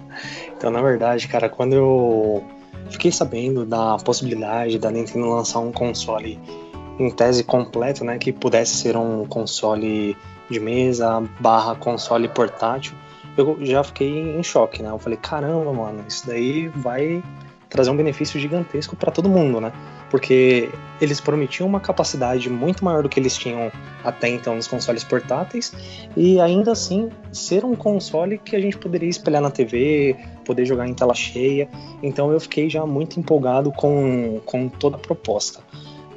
S3: Então, na verdade, cara, quando eu fiquei sabendo da possibilidade da Nintendo lançar um console em tese completo, né, que pudesse ser um console de mesa barra console portátil, eu já fiquei em choque, né? Eu falei, caramba, mano, isso daí vai trazer um benefício gigantesco para todo mundo, né? Porque eles prometiam uma capacidade muito maior do que eles tinham até então nos consoles portáteis e ainda assim ser um console que a gente poderia espelhar na TV, poder jogar em tela cheia. Então eu fiquei já muito empolgado com, com toda a proposta.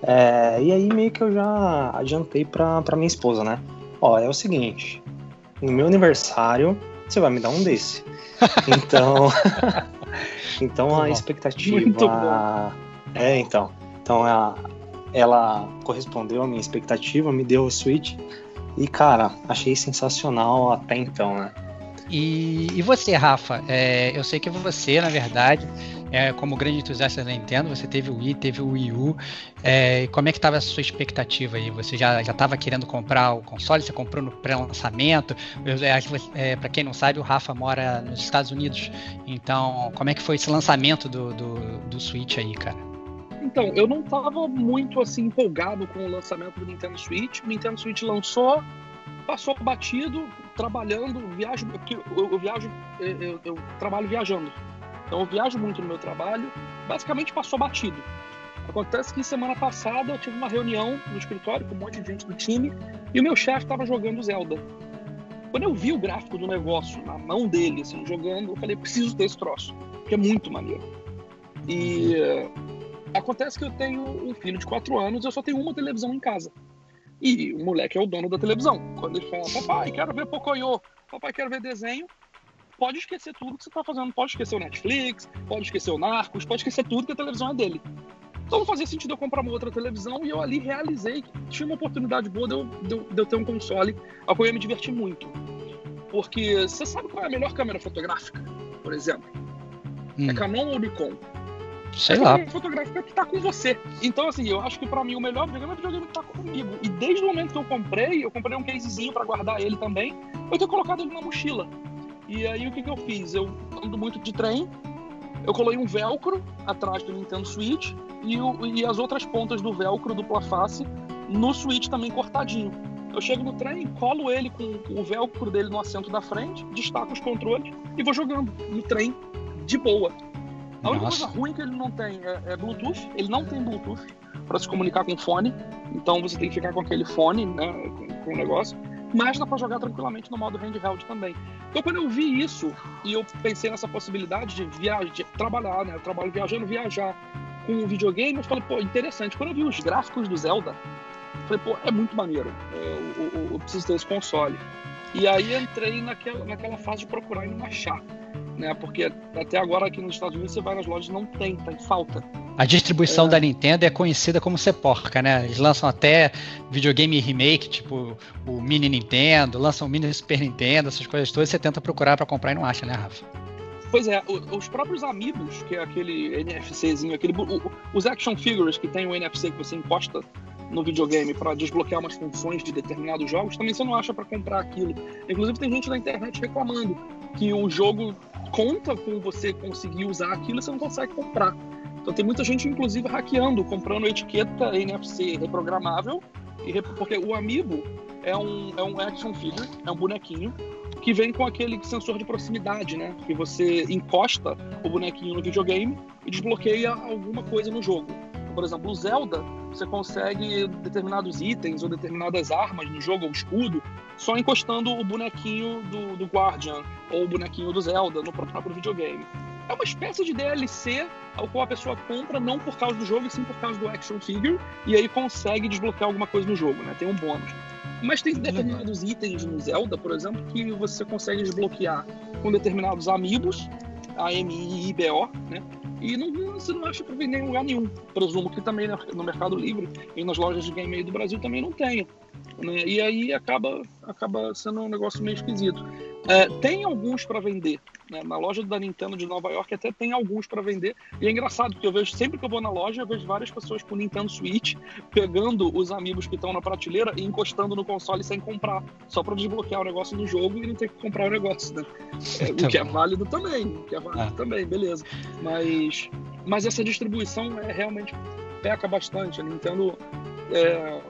S3: É, e aí meio que eu já adiantei pra, pra minha esposa, né? Ó, é o seguinte, no meu aniversário você vai me dar um desse. Então, então a expectativa. É, então. Então a, ela correspondeu à minha expectativa, me deu o Switch. E, cara, achei sensacional até então, né?
S1: E, e você, Rafa? É, eu sei que você, na verdade, é, como grande entusiasta da Nintendo, você teve o Wii, teve o Wii U. É, como é que estava a sua expectativa aí? Você já estava querendo comprar o console? Você comprou no pré-lançamento? É, é Para quem não sabe, o Rafa mora nos Estados Unidos. Então, como é que foi esse lançamento do, do, do Switch aí, cara?
S4: Então, eu não estava muito assim empolgado com o lançamento do Nintendo Switch. O Nintendo Switch lançou, passou batido, trabalhando, viajo, eu, eu viajo, eu, eu, trabalho viajando. Então eu viajo muito no meu trabalho, basicamente passou batido. Acontece que semana passada eu tive uma reunião no escritório com um monte de gente do time e o meu chefe estava jogando Zelda. Quando eu vi o gráfico do negócio na mão dele, assim, jogando, eu falei, preciso ter esse troço, porque é muito maneiro. E Acontece que eu tenho um filho de 4 anos, eu só tenho uma televisão em casa. E o moleque é o dono da televisão. Quando ele fala, papai, quero ver Pocoyo, papai, quero ver desenho, pode esquecer tudo que você está fazendo. Pode esquecer o Netflix, pode esquecer o Narcos, pode esquecer tudo que a televisão é dele. Então não fazia sentido eu comprar uma outra televisão e eu ali realizei que tinha uma oportunidade boa de eu, de de eu ter um console a qual eu ia me divertir muito. Porque você sabe qual é a melhor câmera fotográfica, por exemplo? É hum. É Canon ou Nikon?
S1: Sei é lá.
S4: A fotográfica que tá com você. Então, assim, eu acho que pra mim o melhor videogame é o videogame que tá comigo. E desde o momento que eu comprei, eu comprei um casezinho pra guardar ele também, eu tenho colocado ele na mochila. E aí o que, que eu fiz? Eu ando muito de trem, eu colei um velcro atrás do Nintendo Switch e, o, e as outras pontas do velcro dupla face no Switch também cortadinho. Eu chego no trem, colo ele com o velcro dele no assento da frente, destaco os controles e vou jogando no trem de boa. A única Nossa. coisa ruim que ele não tem é, é Bluetooth, ele não tem Bluetooth para se comunicar com fone, então você tem que ficar com aquele fone, né, com, com o negócio mas dá para jogar tranquilamente no modo handheld também. Então, quando eu vi isso e eu pensei nessa possibilidade de viajar, de trabalhar, né? Eu trabalho viajando, viajar com um videogame, eu falei, pô, interessante. Quando eu vi os gráficos do Zelda, eu falei, pô, é muito maneiro. É, eu, eu, eu, preciso ter esse console. E aí entrei naquela, naquela fase de procurar e não achar. Né? Porque até agora aqui nos Estados Unidos você vai nas lojas não tem, tá em falta.
S1: A distribuição é. da Nintendo é conhecida como ser porca, né? Eles lançam até videogame remake, tipo o Mini Nintendo, lançam o Mini Super Nintendo, essas coisas todas, você tenta procurar para comprar e não acha, né, Rafa?
S4: Pois é, os próprios amigos, que é aquele NFCzinho, aquele, os action figures que tem o NFC que você encosta no videogame para desbloquear umas funções de determinados jogos, também você não acha para comprar aquilo. Inclusive tem gente na internet reclamando que o jogo conta com você conseguir usar aquilo e você não consegue comprar. Então tem muita gente, inclusive, hackeando, comprando etiqueta NFC reprogramável, porque o Amiibo é um, é um action figure, é um bonequinho, que vem com aquele sensor de proximidade, né? Que você encosta o bonequinho no videogame e desbloqueia alguma coisa no jogo. Por exemplo, o Zelda, você consegue determinados itens ou determinadas armas no jogo, ou escudo, só encostando o bonequinho do, do Guardian ou o bonequinho do Zelda no próprio videogame é uma espécie de DLC ao qual a pessoa compra não por causa do jogo, e sim por causa do action figure, e aí consegue desbloquear alguma coisa no jogo, né? Tem um bônus. Mas tem determinados itens no Zelda, por exemplo, que você consegue desbloquear com determinados amigos, A-M-I-B-O, né? E não, você não acha para vender em lugar nenhum. Presumo que também no Mercado Livre e nas lojas de game aí do Brasil também não tenha. Né? E aí acaba, acaba sendo um negócio meio esquisito. É, tem alguns para vender. Né? Na loja da Nintendo de Nova York até tem alguns para vender. E é engraçado, porque eu vejo sempre que eu vou na loja, eu vejo várias pessoas com Nintendo Switch pegando os amigos que estão na prateleira e encostando no console sem comprar. Só para desbloquear o negócio do jogo e não ter que comprar o negócio. Né? É, o que é válido também. O que é válido ah. também, beleza. Mas, mas essa distribuição é realmente peca bastante. A Nintendo. É,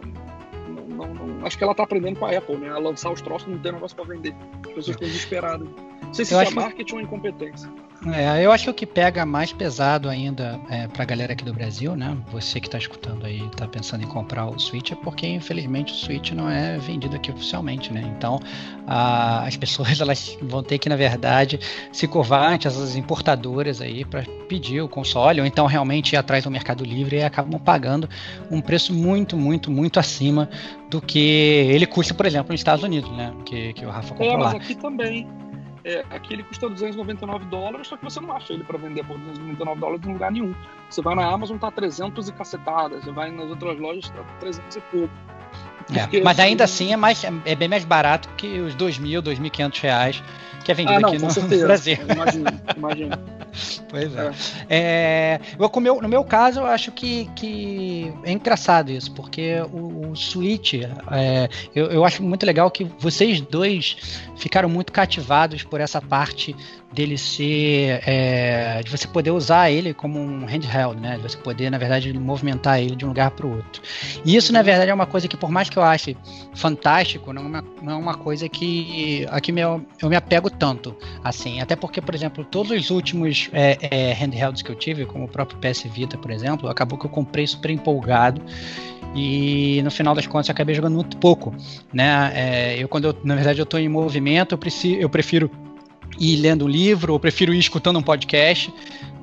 S4: não, não, acho que ela tá aprendendo com a Apple, né? A lançar os troços não tem negócio para vender. As pessoas estão desesperadas. Não sei se eu isso é marketing ou incompetência.
S1: É, eu acho que o que pega mais pesado ainda é, para a galera aqui do Brasil, né? Você que está escutando aí, está pensando em comprar o Switch, é porque infelizmente o Switch não é vendido aqui oficialmente, né? Então a, as pessoas elas vão ter que, na verdade, se curvar ante essas importadoras aí para pedir o console, ou então realmente ir atrás do Mercado Livre e acabam pagando um preço muito, muito, muito acima do que ele custa, por exemplo, nos Estados Unidos, né? Que, que o Rafa comprou é,
S4: mas aqui também é, aqui ele custa 299 dólares, só que você não acha ele para vender por 299 dólares em lugar nenhum. Você vai na Amazon, tá 300 e cacetada. Você vai nas outras lojas, tá 300 e pouco.
S1: É, mas ainda assim é, mais, é bem mais barato que os 2.000, 2.500 reais que é vendido ah, não, aqui no certeza. Brasil.
S4: Imagina, imagina.
S1: pois é. é. é eu, meu, no meu caso, eu acho que, que é engraçado isso, porque o, o Switch, é, eu, eu acho muito legal que vocês dois ficaram muito cativados por essa parte dele ser é, de você poder usar ele como um handheld, né? De você poder, na verdade, movimentar ele de um lugar para o outro. E isso, na verdade, é uma coisa que, por mais que eu ache fantástico, não é uma, não é uma coisa que aqui meu, eu me apego tanto, assim. Até porque, por exemplo, todos os últimos é, é, handhelds que eu tive, como o próprio PS Vita, por exemplo, acabou que eu comprei super empolgado e no final das contas eu acabei jogando muito pouco, né? É, eu quando eu, na verdade eu estou em movimento, eu, preciso, eu prefiro ir lendo um livro, ou prefiro ir escutando um podcast,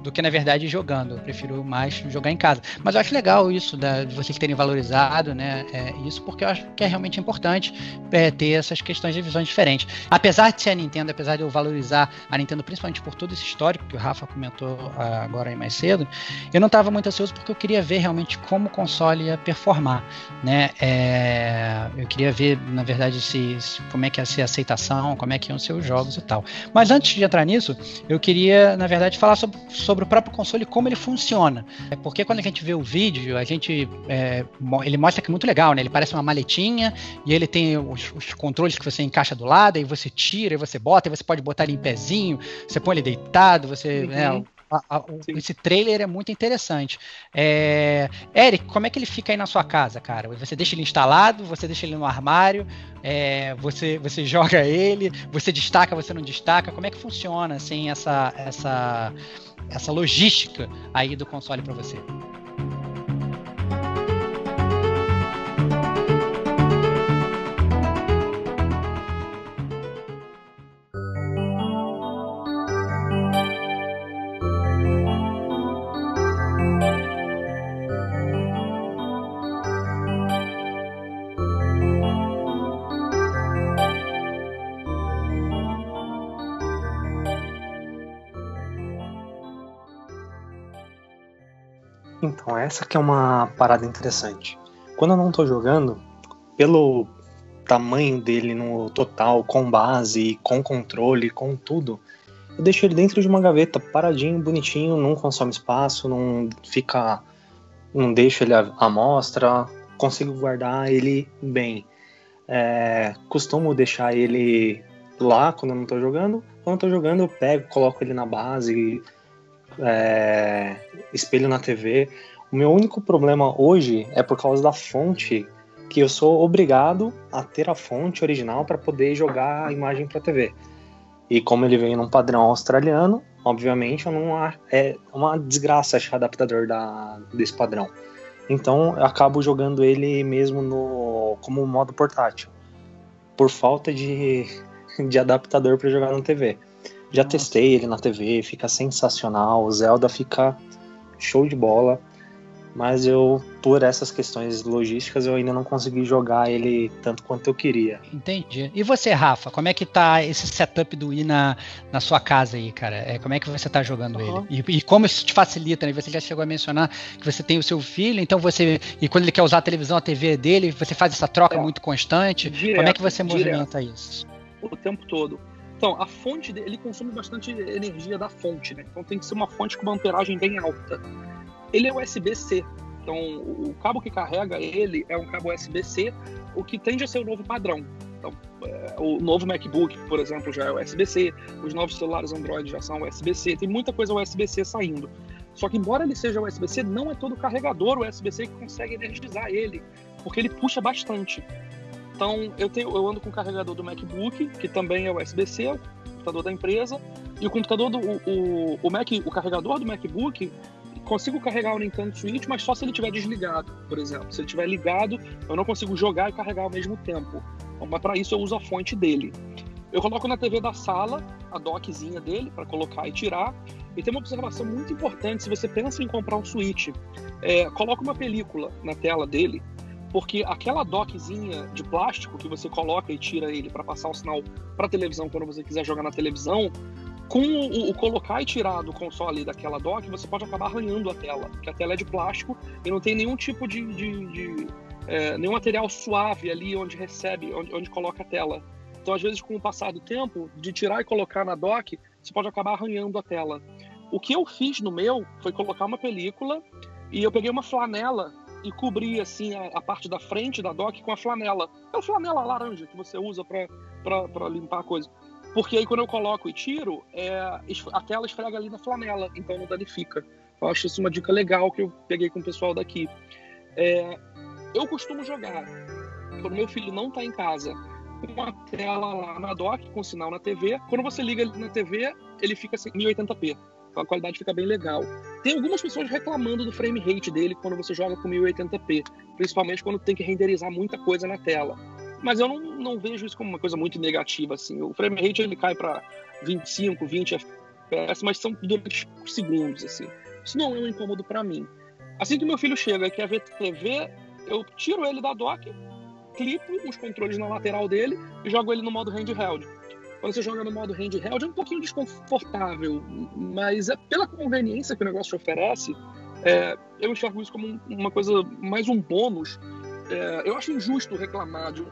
S1: do que na verdade jogando. Eu prefiro mais jogar em casa. Mas eu acho legal isso da, de vocês terem valorizado, né? É, isso porque eu acho que é realmente importante é, ter essas questões de visões diferentes. Apesar de ser a Nintendo, apesar de eu valorizar a Nintendo principalmente por todo esse histórico que o Rafa comentou uh, agora aí mais cedo, eu não estava muito ansioso porque eu queria ver realmente como o console ia performar, né? É, eu queria ver, na verdade, se, se, como é que ia ser a aceitação, como é que iam ser os jogos e tal. Mas antes de entrar nisso, eu queria, na verdade, falar sobre, sobre o próprio console e como ele funciona. É porque quando a gente vê o vídeo, a gente é, ele mostra que é muito legal, né? Ele parece uma maletinha e ele tem os, os controles que você encaixa do lado, e você tira, e você bota, e você pode botar ele em pezinho, você põe ele deitado, você. Né, uhum. Né, a, a, esse trailer é muito interessante. É... Eric, como é que ele fica aí na sua casa, cara? Você deixa ele instalado, você deixa ele no armário, é... você, você joga ele, você destaca, você não destaca? Como é que funciona assim essa, essa, essa logística aí do console para você?
S3: Então, essa que é uma parada interessante. Quando eu não tô jogando, pelo tamanho dele no total, com base, com controle, com tudo, eu deixo ele dentro de uma gaveta, paradinho, bonitinho, não consome espaço, não fica. não deixo ele à mostra, consigo guardar ele bem. É, costumo deixar ele lá quando eu não tô jogando. Quando eu tô jogando, eu pego, coloco ele na base, é, espelho na TV. O meu único problema hoje é por causa da fonte, que eu sou obrigado a ter a fonte original para poder jogar a imagem para TV. E como ele vem num padrão australiano, obviamente não é uma desgraça achar adaptador da, desse padrão. Então eu acabo jogando ele mesmo no como modo portátil, por falta de, de adaptador para jogar na TV. Já Nossa. testei ele na TV, fica sensacional. O Zelda fica show de bola mas eu, por essas questões logísticas, eu ainda não consegui jogar ele tanto quanto eu queria.
S1: Entendi. E você, Rafa, como é que tá esse setup do Wii na, na sua casa aí, cara? É, como é que você tá jogando uhum. ele? E, e, como isso te facilita, né? Você já chegou a mencionar que você tem o seu filho, então você. E quando ele quer usar a televisão, a TV dele, você faz essa troca é. muito constante. Direto, como é que você movimenta direto. isso?
S4: O tempo todo. Então, a fonte dele, ele consome bastante energia da fonte, né? Então tem que ser uma fonte com uma amperagem bem alta ele é USB-C. Então, o cabo que carrega ele é um cabo USB-C, o que tende a ser o novo padrão. Então, é, o novo MacBook, por exemplo, já é USB-C, os novos celulares Android já são USB-C, tem muita coisa USB-C saindo. Só que, embora ele seja USB-C, não é todo carregador USB-C que consegue energizar ele, porque ele puxa bastante. Então, eu, tenho, eu ando com o carregador do MacBook, que também é USB-C, é o computador da empresa, e o computador do o, o, Mac, o carregador do MacBook consigo carregar o Nintendo Switch, mas só se ele estiver desligado, por exemplo. Se ele estiver ligado, eu não consigo jogar e carregar ao mesmo tempo. Então, mas para isso eu uso a fonte dele. Eu coloco na TV da sala a dockzinha dele para colocar e tirar. E tem uma observação muito importante se você pensa em comprar um Switch. É, coloca uma película na tela dele, porque aquela dockzinha de plástico que você coloca e tira ele para passar o sinal para televisão quando você quiser jogar na televisão, com o, o, colocar e tirar do console daquela dock, você pode acabar arranhando a tela, porque a tela é de plástico e não tem nenhum tipo de, de, de é, nenhum material suave ali onde recebe, onde, onde coloca a tela. Então, às vezes, com o passar do tempo, de tirar e colocar na dock, você pode acabar arranhando a tela. O que eu fiz no meu foi colocar uma película e eu peguei uma flanela e cobri assim a, a parte da frente da dock com a flanela. É a flanela laranja que você usa para limpar a coisa. Porque aí quando eu coloco e tiro, é, a tela esfrega ali na flanela, então não danifica. Eu acho isso uma dica legal que eu peguei com o pessoal daqui. É, eu costumo jogar, quando meu filho não está em casa, com a tela lá na dock, com sinal na TV. Quando você liga ele na TV, ele fica assim, 1080p. A qualidade fica bem legal. Tem algumas pessoas reclamando do frame rate dele quando você joga com 1080p, principalmente quando tem que renderizar muita coisa na tela. Mas eu não, não vejo isso como uma coisa muito negativa, assim. O frame rate ele cai para 25, 20 FPS, mas são durante segundos, assim. Isso não é um incômodo para mim. Assim que meu filho chega e quer ver TV, eu tiro ele da dock, clipo os controles na lateral dele e jogo ele no modo handheld. Quando você joga no modo handheld é um pouquinho desconfortável, mas é pela conveniência que o negócio te oferece, é, eu enxergo isso como uma coisa, mais um bônus. É, eu acho injusto reclamar de,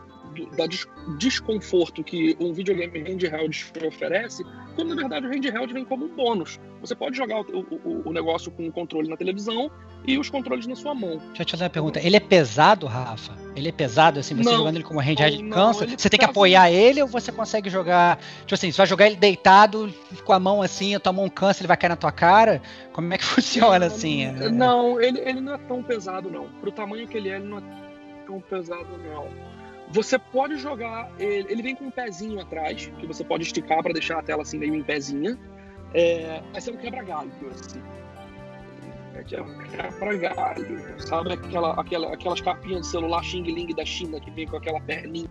S4: da des desconforto que um videogame handheld oferece, quando na verdade o handheld vem como um bônus. Você pode jogar o, o, o negócio com o controle na televisão e os controles na sua mão.
S1: Deixa eu te fazer uma pergunta. Ele é pesado, Rafa? Ele é pesado, assim, você não, jogando ele como handheld não, cansa? Não, você tem que apoiar ele ou você consegue jogar. Tipo assim, você vai jogar ele deitado, com a mão assim, a tua mão cansa, ele vai cair na tua cara? Como é que funciona assim?
S4: É... Não, ele, ele não é tão pesado, não. Pro tamanho que ele é, ele não é tão pesado, não. Você pode jogar. Ele, ele vem com um pezinho atrás, que você pode esticar para deixar a tela assim meio em pezinha. É, mas é um quebra-galho, assim é, é pra galho. Sabe aquela, aquela, aquelas capinhas de celular Xing Ling da China que vem com aquela perninha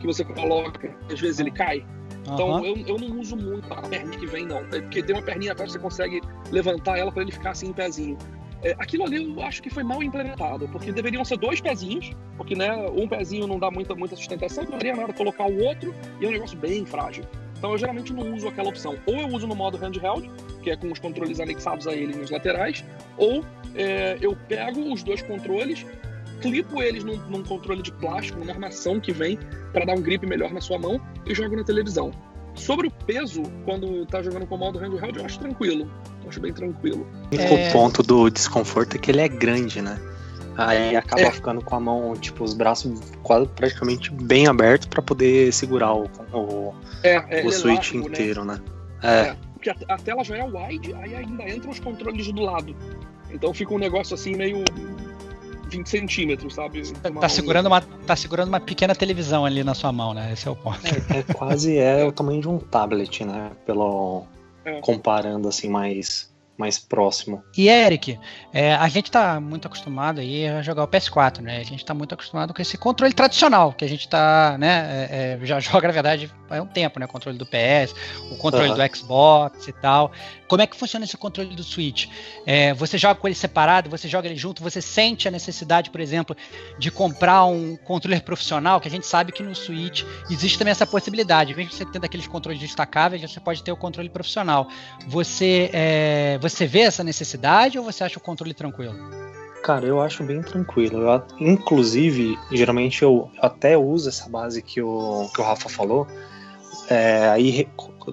S4: que você coloca, às vezes ele cai? Então uhum. eu, eu não uso muito a perninha que vem, não. É porque tem uma perninha atrás que você consegue levantar ela para ele ficar assim em pezinho. É, aquilo ali eu acho que foi mal implementado, porque deveriam ser dois pezinhos, porque né, um pezinho não dá muita, muita sustentação, não daria nada colocar o outro e é um negócio bem frágil. Então eu geralmente não uso aquela opção. Ou eu uso no modo handheld, que é com os controles anexados a ele nas laterais, ou é, eu pego os dois controles, clipo eles num, num, controle de plástico, numa armação que vem para dar um grip melhor na sua mão e jogo na televisão. Sobre o peso, quando tá jogando com o modo handheld, eu acho tranquilo. Eu acho bem tranquilo.
S3: É... O ponto do desconforto é que ele é grande, né? Aí acaba é. ficando com a mão, tipo, os braços quase praticamente bem abertos para poder segurar o, o, é, é, o Switch largo, né? inteiro, né?
S4: né? É. Porque a, a, tela já é wide, aí ainda entram os controles do lado. Então fica um negócio assim meio 20 centímetros, sabe?
S1: Tá segurando, uma, tá segurando uma pequena televisão ali na sua mão, né? Esse é o ponto.
S3: É, é quase é o tamanho de um tablet, né? Pelo, é. comparando assim mais mais próximo.
S1: E Eric, é, a gente está muito acostumado aí a jogar o PS4, né? A gente está muito acostumado com esse controle tradicional que a gente tá, né? É, é, já joga na verdade há um tempo, né? O controle do PS, o controle uhum. do Xbox e tal. Como é que funciona esse controle do Switch? É, você joga com ele separado, você joga ele junto, você sente a necessidade, por exemplo, de comprar um controle profissional, que a gente sabe que no Switch existe também essa possibilidade. De você ter aqueles controles destacáveis, você pode ter o controle profissional. Você, é, você vê essa necessidade ou você acha o controle tranquilo?
S3: Cara, eu acho bem tranquilo. Eu, inclusive, geralmente eu até uso essa base que o, que o Rafa falou, é, aí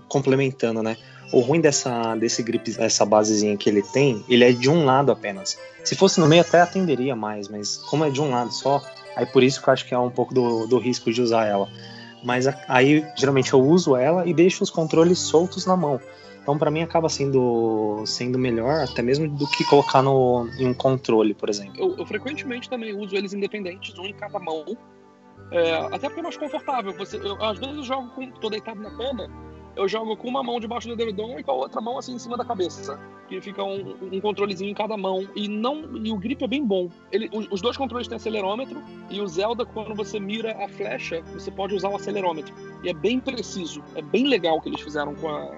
S3: complementando, né? O ruim dessa, desse grip, essa basezinha que ele tem, ele é de um lado apenas. Se fosse no meio até atenderia mais, mas como é de um lado só, aí por isso que eu acho que é um pouco do, do risco de usar ela. Mas aí geralmente eu uso ela e deixo os controles soltos na mão. Então para mim acaba sendo, sendo melhor até mesmo do que colocar no, em um controle, por exemplo.
S4: Eu, eu frequentemente também uso eles independentes, um em cada mão. É, até porque é mais confortável. Você, eu, às vezes eu jogo com. tô deitado na cama, eu jogo com uma mão debaixo do edredom e com a outra mão assim em cima da cabeça. Que fica um, um controlezinho em cada mão. E não e o grip é bem bom. Ele, os, os, dois controles têm acelerômetro e o Zelda, quando você mira a flecha, você pode usar o acelerômetro. E é bem preciso. É bem legal o que eles fizeram com a,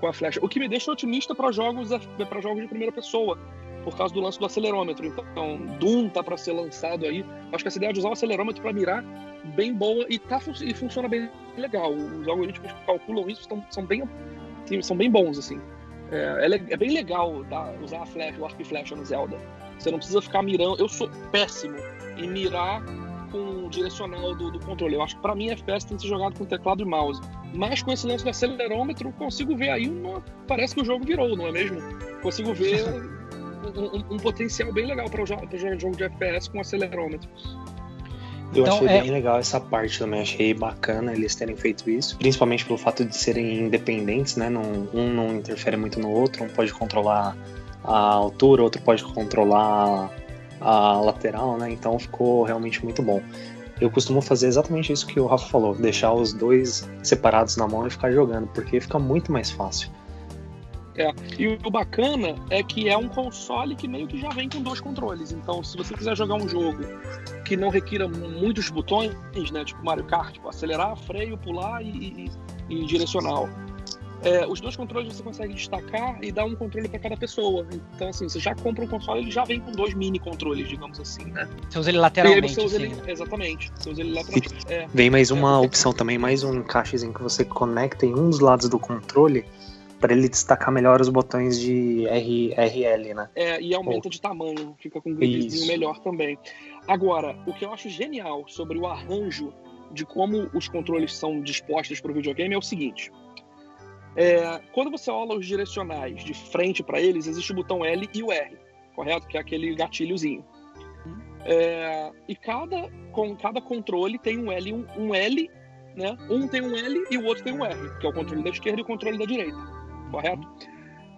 S4: com a flecha. O que me deixa otimista para jogos, para jogos de primeira pessoa por causa do lance do acelerômetro. Então, Doom tá para ser lançado aí. Acho que essa ideia de usar o acelerômetro para mirar bem boa e, tá, e funciona bem legal. Os algoritmos que calculam isso são, são, bem, são bem bons, assim. É, é, é bem legal tá, usar a flecha, o arco e flecha no Zelda. Você não precisa ficar mirando. Eu sou péssimo em mirar com o direcional do, do controle. Eu acho que para mim FPS tem que ser jogado com teclado e mouse. Mas com esse lance do acelerômetro, consigo ver aí uma. Parece que o jogo virou, não é mesmo? Consigo ver um, um, um potencial bem legal para jogar jogo de FPS com acelerômetro.
S3: Eu então, achei é... bem legal essa parte também, achei bacana eles terem feito isso, principalmente pelo fato de serem independentes, né? Não, um não interfere muito no outro, um pode controlar a altura, outro pode controlar a lateral, né? Então ficou realmente muito bom. Eu costumo fazer exatamente isso que o Rafa falou, deixar os dois separados na mão e ficar jogando, porque fica muito mais fácil.
S4: É. E o bacana é que é um console que meio que já vem com dois controles. Então, se você quiser jogar um jogo que não requira muitos botões, né? Tipo Mario Kart, tipo acelerar, freio, pular e, e, e direcional. É, os dois controles você consegue destacar e dar um controle para cada pessoa. Então, assim, você já compra um console, ele já vem com dois mini controles, digamos assim, né?
S1: Você usa ele lateralmente.
S4: Você usa
S1: assim,
S4: ele,
S1: né?
S4: exatamente. Você usa ele lateralmente. É,
S3: Vem mais uma
S4: É,
S3: opção também, mais um encaixezinho que você conecta em um dos lados do controle para ele destacar melhor os botões de R, RL, né?
S4: é, e aumenta de tamanho, fica com um gripzinho
S3: Isso.
S4: melhor também. Agora, o que eu acho genial sobre o arranjo de como os controles são dispostos para o videogame é o seguinte. É, quando você olha os direcionais de frente para eles, existe o botão L e o R, correto? Que é aquele gatilhozinho. É, e cada, com cada controle tem um L um, um L, né? Um tem um L e o outro tem um R, que é o controle da esquerda e o controle da direita, correto?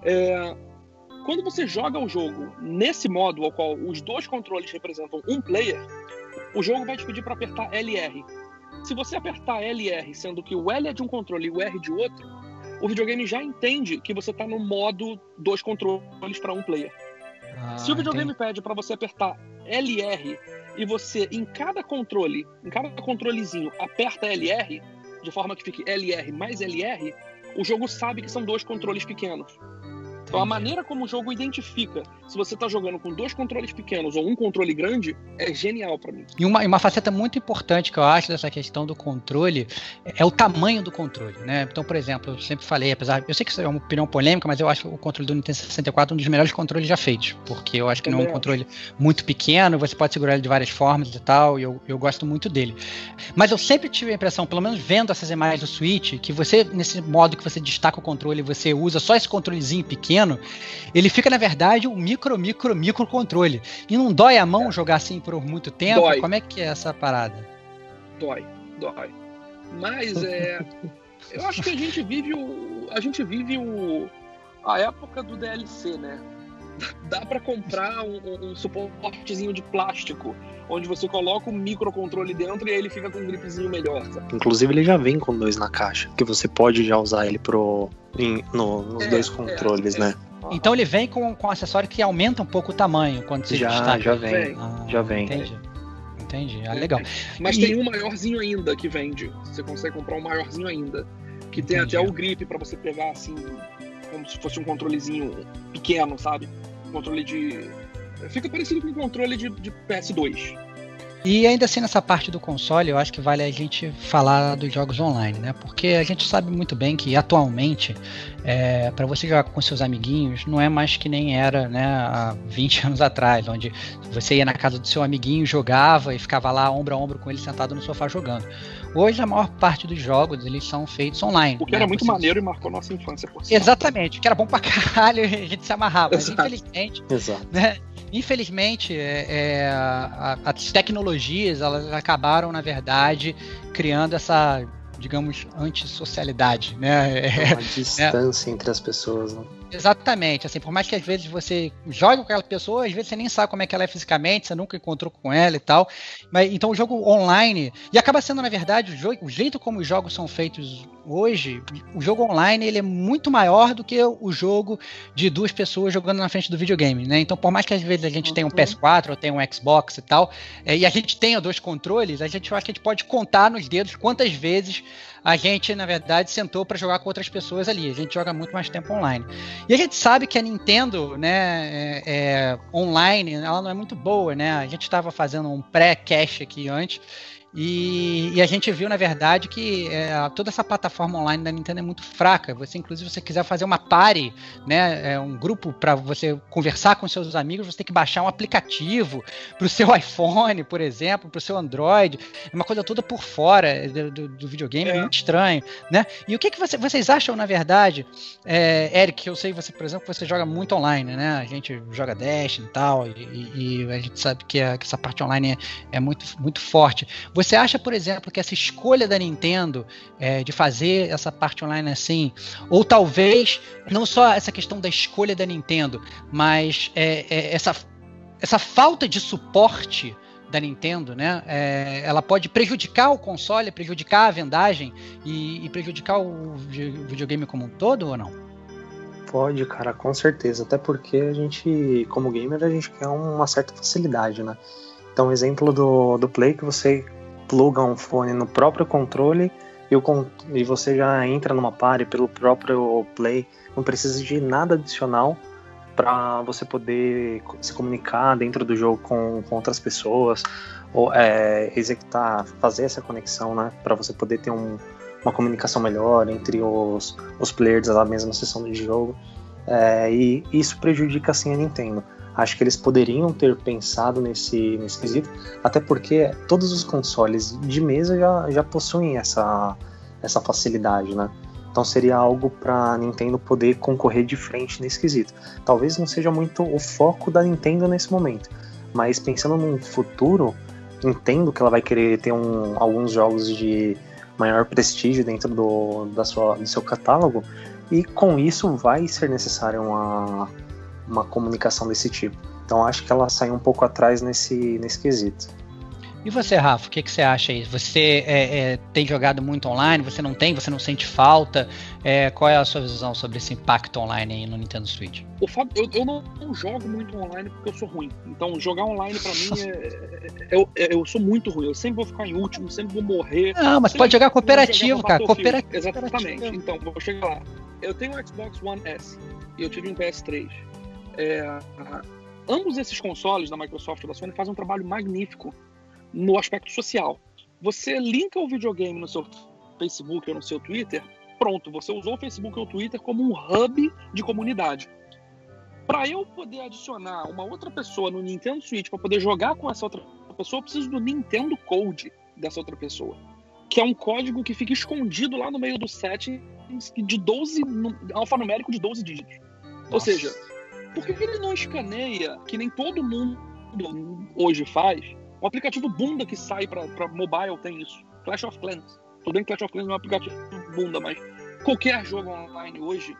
S4: É, quando você joga o jogo nesse modo, ao qual os dois controles representam um player, o jogo vai te pedir para apertar LR. Se você apertar LR, sendo que o L é de um controle e o R de outro, o videogame já entende que você está no modo dois controles para um player.
S1: Ah,
S4: Se o videogame
S1: entendi.
S4: pede para você apertar LR e você, em cada controle, em cada controlezinho, aperta LR, de forma que fique LR mais LR, o jogo sabe que são dois controles pequenos. Então a maneira como o jogo identifica se você está jogando com dois controles pequenos ou um controle grande é genial para mim.
S1: E uma, uma faceta muito importante que eu acho dessa questão do controle é o tamanho do controle, né? Então, por exemplo, eu sempre falei, apesar, eu sei que isso é uma opinião polêmica, mas eu acho o controle do Nintendo 64 um dos melhores controles já feitos, porque eu acho que não é um controle muito pequeno, você pode segurar ele de várias formas e tal, e eu, eu gosto muito dele. Mas eu sempre tive a impressão, pelo menos vendo essas imagens do Switch, que você, nesse modo que você destaca o controle, você usa só esse controlezinho pequeno, ele fica, na verdade, um micro, micro, micro controle. E não dói a mão jogar assim por muito tempo?
S4: Dói.
S1: Como é que é essa parada?
S4: Dói, dói. Mas é, eu acho que a gente vive o, a gente vive o, a época do DLC, né? Dá para comprar um, um- um suportezinho de plástico, onde você coloca o microcontrole dentro e aí ele fica com um gripzinho melhor. Sabe?
S3: Inclusive ele já vem com dois na caixa, que você pode já usar ele pro, em- no- nos
S4: É,
S3: dois
S4: é,
S3: controles,
S4: é.
S3: né?
S1: Então ele vem com, com acessório que aumenta um pouco o tamanho quando você
S3: Já,
S1: destaca.
S3: já vem.
S4: Vem.
S1: Ah,
S3: já vem.
S1: Entendi. Entendi. Ah, legal.
S4: Mas
S1: E-
S4: tem um maiorzinho ainda que vende. Você consegue comprar um maiorzinho ainda. Que tem
S1: Entendi.
S4: até o grip pra você pegar assim, como se fosse um controlezinho pequeno, sabe? Um controle de. Fica parecido com um controle de, de PS2.
S1: E ainda assim, nessa parte do console, eu acho que vale a gente falar dos jogos online, né? Porque a gente sabe muito bem que atualmente, é, para você jogar com seus amiguinhos, não é mais que nem era né, há 20 anos atrás, onde você ia na casa do seu amiguinho, jogava e ficava lá ombro a ombro com ele sentado no sofá jogando. Hoje, a maior parte dos jogos eles são feitos online.
S4: O que
S1: né?
S4: era muito
S1: Você-
S4: maneiro e marcou nossa infância por sinal.
S1: Exatamente, que era bom pra caralho, a gente se amarrava. Mas
S4: Exato.
S1: infelizmente,
S3: Exato.
S1: né? Infelizmente, é, é, a- as tecnologias elas acabaram, na verdade, criando essa, digamos, antissocialidade, né? É,
S3: Uma distância entre as pessoas, né?
S1: Exatamente, assim, por mais que às vezes você jogue com aquela pessoa, às vezes você nem sabe como é que ela é fisicamente, você nunca encontrou com ela e tal. Mas então o jogo online e acaba sendo, na verdade, o, jogo, o jeito como os jogos são feitos hoje, o jogo online ele é muito maior do que o jogo de duas pessoas jogando na frente do videogame, né? Então, por mais que às vezes a gente tenha um
S4: Uhum.
S1: PS4 ou tenha um Xbox e tal, é, e a gente tenha dois controles, a gente eu acho que a gente pode contar nos dedos quantas vezes a gente, na verdade, sentou para jogar com outras pessoas ali. A gente joga muito mais tempo online. E a gente sabe que a Nintendo, né, é, é, online, ela não é muito boa, né? A gente estava fazendo um pré-cache aqui antes. E, e a gente viu, na verdade, que é, toda essa plataforma online da Nintendo é muito fraca. Você, inclusive, se você quiser fazer uma party, né, é, um grupo para você conversar com seus amigos, você tem que baixar um aplicativo para o seu iPhone, por exemplo, para o seu Android. É uma coisa toda por fora do, do- do videogame, é.
S4: É.
S1: muito estranho, né? E o que, que você- vocês acham, na verdade, é, Eric, eu sei você, por exemplo, que você joga muito online, né? A gente joga Dash e tal, e, e- e a gente sabe que, a- que essa parte online é, é muito, muito forte. Você acha, por exemplo, que essa escolha da Nintendo é, de fazer essa parte online assim, ou talvez não só essa questão da escolha da Nintendo, mas é, é, essa, essa falta de suporte da Nintendo, né? é, ela pode prejudicar o console, prejudicar a vendagem e, e prejudicar o vi- videogame como um todo ou não?
S3: Pode, cara, com certeza. Até porque a gente, como gamer, a gente quer uma certa facilidade, né? Então, exemplo do, do Play que você pluga um fone no próprio controle e, o, e você já entra numa party pelo próprio play, não precisa de nada adicional para você poder se comunicar dentro do jogo com, com outras pessoas ou é, executar, fazer essa conexão, né, para você poder ter um, uma comunicação melhor entre os, os players da mesma sessão de jogo. É, e isso prejudica assim a Nintendo. Acho que eles poderiam ter pensado nesse, nesse quesito, até porque todos os consoles de mesa já, já possuem essa, essa facilidade, né? Então seria algo para a Nintendo poder concorrer de frente nesse quesito. Talvez não seja muito o foco da Nintendo nesse momento, mas pensando num futuro, entendo que ela vai querer ter um, alguns jogos de maior prestígio dentro do, da sua, do seu catálogo, e com isso vai ser necessária uma, uma comunicação desse tipo. Então acho que ela saiu um pouco atrás nesse, nesse quesito.
S1: E você, Rafa, o que, que você acha aí? Você é, é, tem jogado muito online? Você não tem? Você não sente falta? É, qual é a sua visão sobre esse impacto online aí no Nintendo Switch?
S4: O fato, eu, eu não, não, jogo muito online porque eu sou ruim. Então, jogar online para mim é, é, é, é, eu sou muito ruim. Eu sempre vou ficar em último, sempre vou morrer.
S1: Não, mas pode jogar cooperativo, jogar cara. Cooperativo.
S4: Exatamente. Então, vou chegar lá. Eu tenho um Xbox One S e eu tive um PS3. É, ambos esses consoles da Microsoft e da Sony fazem um trabalho magnífico no aspecto social. Você linka o videogame no seu Facebook ou no seu Twitter, pronto, você usou o Facebook ou o Twitter como um hub de comunidade. Para eu poder adicionar uma outra pessoa no Nintendo Switch para poder jogar com essa outra pessoa, eu preciso do Nintendo Code dessa outra pessoa, que é um código que fica escondido lá no meio do set de 12 alfanumérico de 12 dígitos. Nossa. Ou seja, por que ele não escaneia, que nem todo mundo hoje faz, o aplicativo bunda que sai para mobile tem isso. Clash of Clans. Tudo bem que Clash of Clans é um aplicativo bunda, mas qualquer jogo online hoje,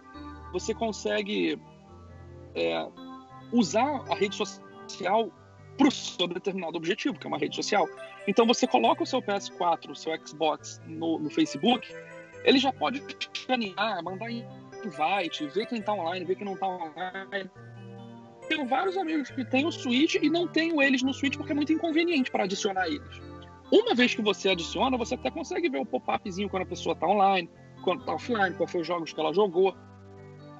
S4: você consegue é, usar a rede social para o seu determinado objetivo, que é uma rede social. Então você coloca o seu PS4, o seu Xbox no, no Facebook, ele já pode escanear, mandar invite, ver quem está online, ver quem não está online. Tenho vários amigos que têm o Switch e não tenho eles no Switch porque é muito inconveniente para adicionar eles. Uma vez que você adiciona, você até consegue ver o pop-upzinho quando a pessoa está online, quando está offline, qual foi os jogos que ela jogou.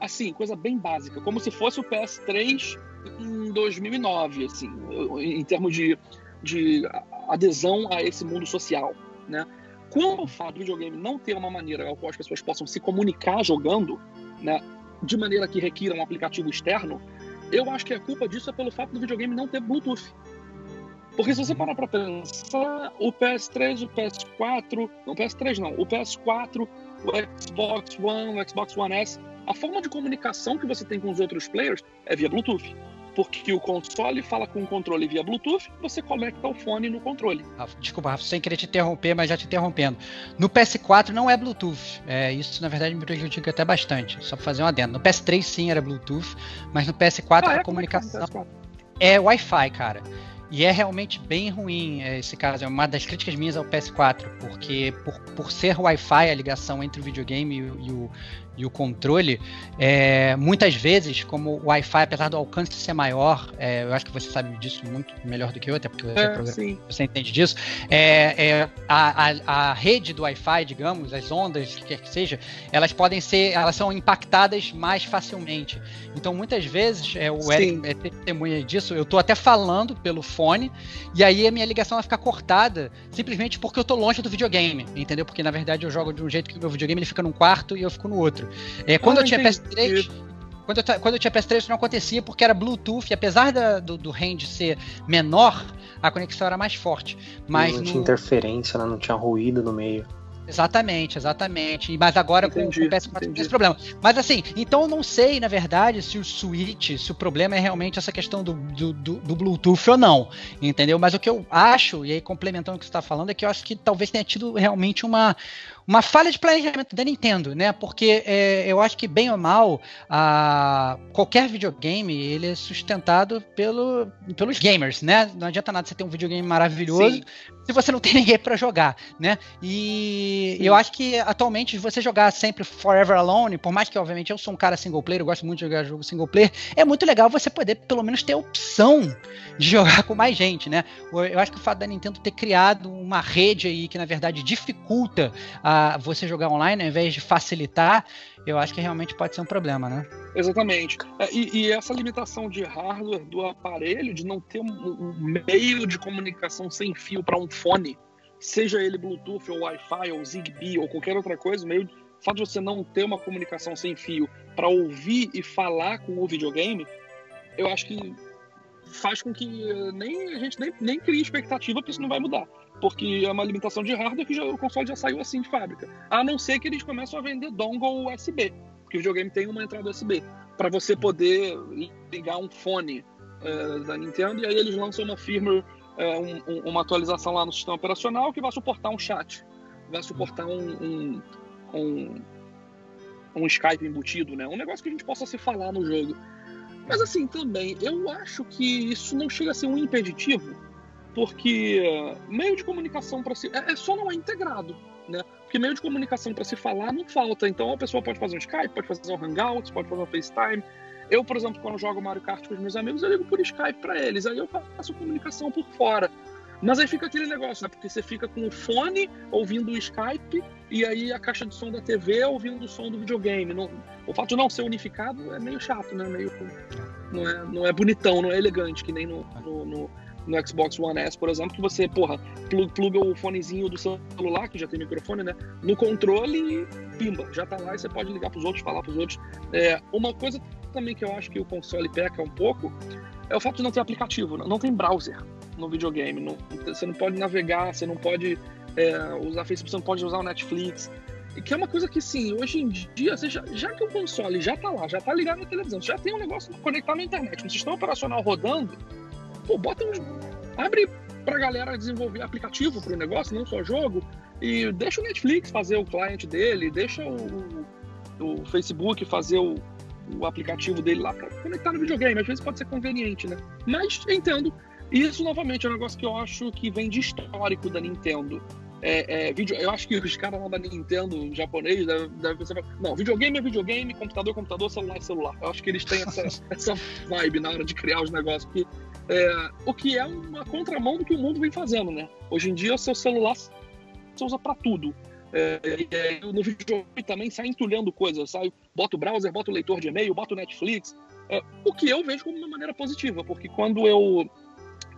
S4: Assim, coisa bem básica, como se fosse o PS3 em 2009, assim, em termos de, de adesão a esse mundo social, né? Quando o fato do videogame não ter uma maneira ao qual as pessoas possam se comunicar jogando, né, de maneira que requira um aplicativo externo, eu acho que a culpa disso é pelo fato do videogame não ter Bluetooth. Porque se você parar para pensar, o PS3, o PS4, não o PS3 não, o PS4, o Xbox One, o Xbox One S, a forma de comunicação que você tem com os outros players é via Bluetooth porque o console fala com o controle via Bluetooth, você conecta o fone no controle.
S1: Desculpa, Rafa, sem querer te interromper, mas já te interrompendo. No PS4 não é Bluetooth. É, isso, na verdade, me prejudica até bastante. Só para fazer um adendo. No PS3 sim era Bluetooth, mas no PS4 ah, a é? comunicação é, é Wi-Fi, cara. E é realmente bem ruim é, esse caso. É uma das críticas minhas ao PS4, porque por, por ser Wi-Fi a ligação entre o videogame e o, e o controle, é, muitas vezes, como o Wi-Fi, apesar do alcance ser maior, é, eu acho que você sabe disso muito melhor do que eu, até porque você, é, você entende disso, é, é, a, a, a, rede do Wi-Fi, digamos, as ondas, que quer que seja, elas podem ser, elas são impactadas mais facilmente. Então, muitas vezes, é, o Eric é testemunha disso, eu estou até falando pelo fone, e aí a minha ligação vai ficar cortada, simplesmente porque eu estou longe do videogame, entendeu? Porque, na verdade, eu jogo de um jeito que o meu videogame ele fica num quarto e eu fico no outro outro. É, quando ah, eu tinha PS3, quando eu, quando eu tinha PS3 isso não acontecia porque era Bluetooth, e apesar da, do, do range ser menor, a conexão era mais forte. Mas
S3: não tinha interferência, né? não tinha ruído no meio.
S1: Exatamente, exatamente. Mas agora entendi, com, o PS4 tem esse problema. Mas assim, então eu não sei, na verdade, se o Switch, se o problema é realmente essa questão do, do, do, do Bluetooth ou não. Entendeu? Mas o que eu acho, e aí complementando o que você está falando, é que eu acho que talvez tenha tido realmente uma, uma falha de planejamento da Nintendo, né? Porque é, eu acho que bem ou mal, a, qualquer videogame ele é sustentado pelo, pelos gamers, né? Não adianta nada você ter um videogame maravilhoso Sim. se você não tem ninguém para jogar, né? E Sim. eu acho que atualmente você jogar sempre Forever Alone, por mais que obviamente eu sou um cara single player, eu gosto muito de jogar jogo single player, é muito legal você poder pelo menos ter a opção de jogar com mais gente, né? Eu acho que o fato da Nintendo ter criado uma rede aí que na verdade dificulta a você jogar online ao invés de facilitar, eu acho que realmente pode ser um problema, né?
S4: Exatamente. É, e, e, essa limitação de hardware do aparelho, de não ter um, um meio de comunicação sem fio para um fone, seja ele Bluetooth ou Wi-Fi ou Zigbee ou qualquer outra coisa, meio o fato de você não ter uma comunicação sem fio para ouvir e falar com o videogame, eu acho que faz com que nem a gente nem, nem crie expectativa porque isso não vai mudar. Porque é uma limitação de hardware que já, o console já saiu assim de fábrica. A não ser que eles começam a vender dongle USB, porque o videogame tem uma entrada USB, para você poder ligar um fone uh, da Nintendo e aí eles lançam uma firmware, uh, um, um, uma atualização lá no sistema operacional que vai suportar um chat, vai suportar um, um, um Skype embutido, né? Um negócio que a gente possa se falar no jogo. Mas assim, também, eu acho que isso não chega a ser um impeditivo, porque meio de comunicação para se. É, é, só não é integrado, né? Porque meio de comunicação para se falar não falta. Então a pessoa pode fazer um Skype, pode fazer um Hangouts, pode fazer um FaceTime. Eu, por exemplo, quando jogo Mario Kart com os meus amigos, eu ligo por Skype para eles. Aí eu faço comunicação por fora. Mas aí fica aquele negócio, né? Porque você fica com o fone ouvindo o Skype e aí a caixa de som da TV ouvindo o som do videogame. Não, o fato de não ser unificado é meio chato, né? Meio, não, é, não é bonitão, não é elegante, que nem no, no, no, no Xbox One S, por exemplo, que você, porra, pluga o fonezinho do celular, que já tem microfone, né? No controle e pimba, já tá lá e você pode ligar pros outros, falar pros outros. É, uma coisa também que eu acho que o console peca um pouco é o fato de não ter aplicativo, não tem browser no videogame. Não, você não pode navegar, você não pode é, usar Facebook, você não pode usar o Netflix. Que é uma coisa que, sim, hoje em dia, já, já que o console já tá lá, já tá ligado na televisão, já tem um negócio conectado na internet, um sistema operacional rodando, pô, bota uns. Abre pra galera desenvolver aplicativo pro negócio, não só jogo, e deixa o Netflix fazer o cliente dele, deixa o, o Facebook fazer o, o aplicativo dele lá para conectar no videogame. Às vezes pode ser conveniente, né? Mas entendo isso, novamente, é um negócio que eu acho que vem de histórico da Nintendo. É, é, video, eu acho que os caras lá da Nintendo japonês devem deve pensar. Não, videogame é videogame, computador é computador, celular é celular. Eu acho que eles têm essa, essa vibe na hora de criar os negócios. Porque, é, o que é uma contramão do que o mundo vem fazendo, né? Hoje em dia, o seu celular você usa para tudo. É, no videogame também sai entulhando coisas, sai, bota o browser, bota o leitor de e-mail, bota o Netflix. É, o que eu vejo como uma maneira positiva, porque quando eu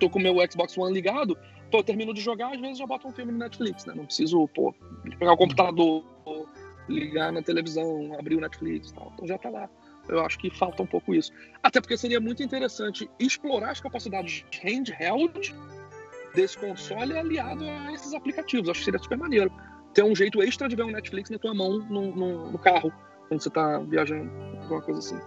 S4: tô com o meu Xbox One ligado, pô, eu termino de jogar, às vezes já boto um filme no Netflix, né? Não preciso, pô, pegar o computador, ligar na televisão, abrir o Netflix e tal. Então já tá lá. Eu acho que falta um pouco isso. Até porque seria muito interessante explorar as capacidades handheld desse console aliado a esses aplicativos. Acho que seria super maneiro. Ter um jeito extra de ver um Netflix na tua mão no, no, no carro, quando você tá viajando, alguma coisa assim.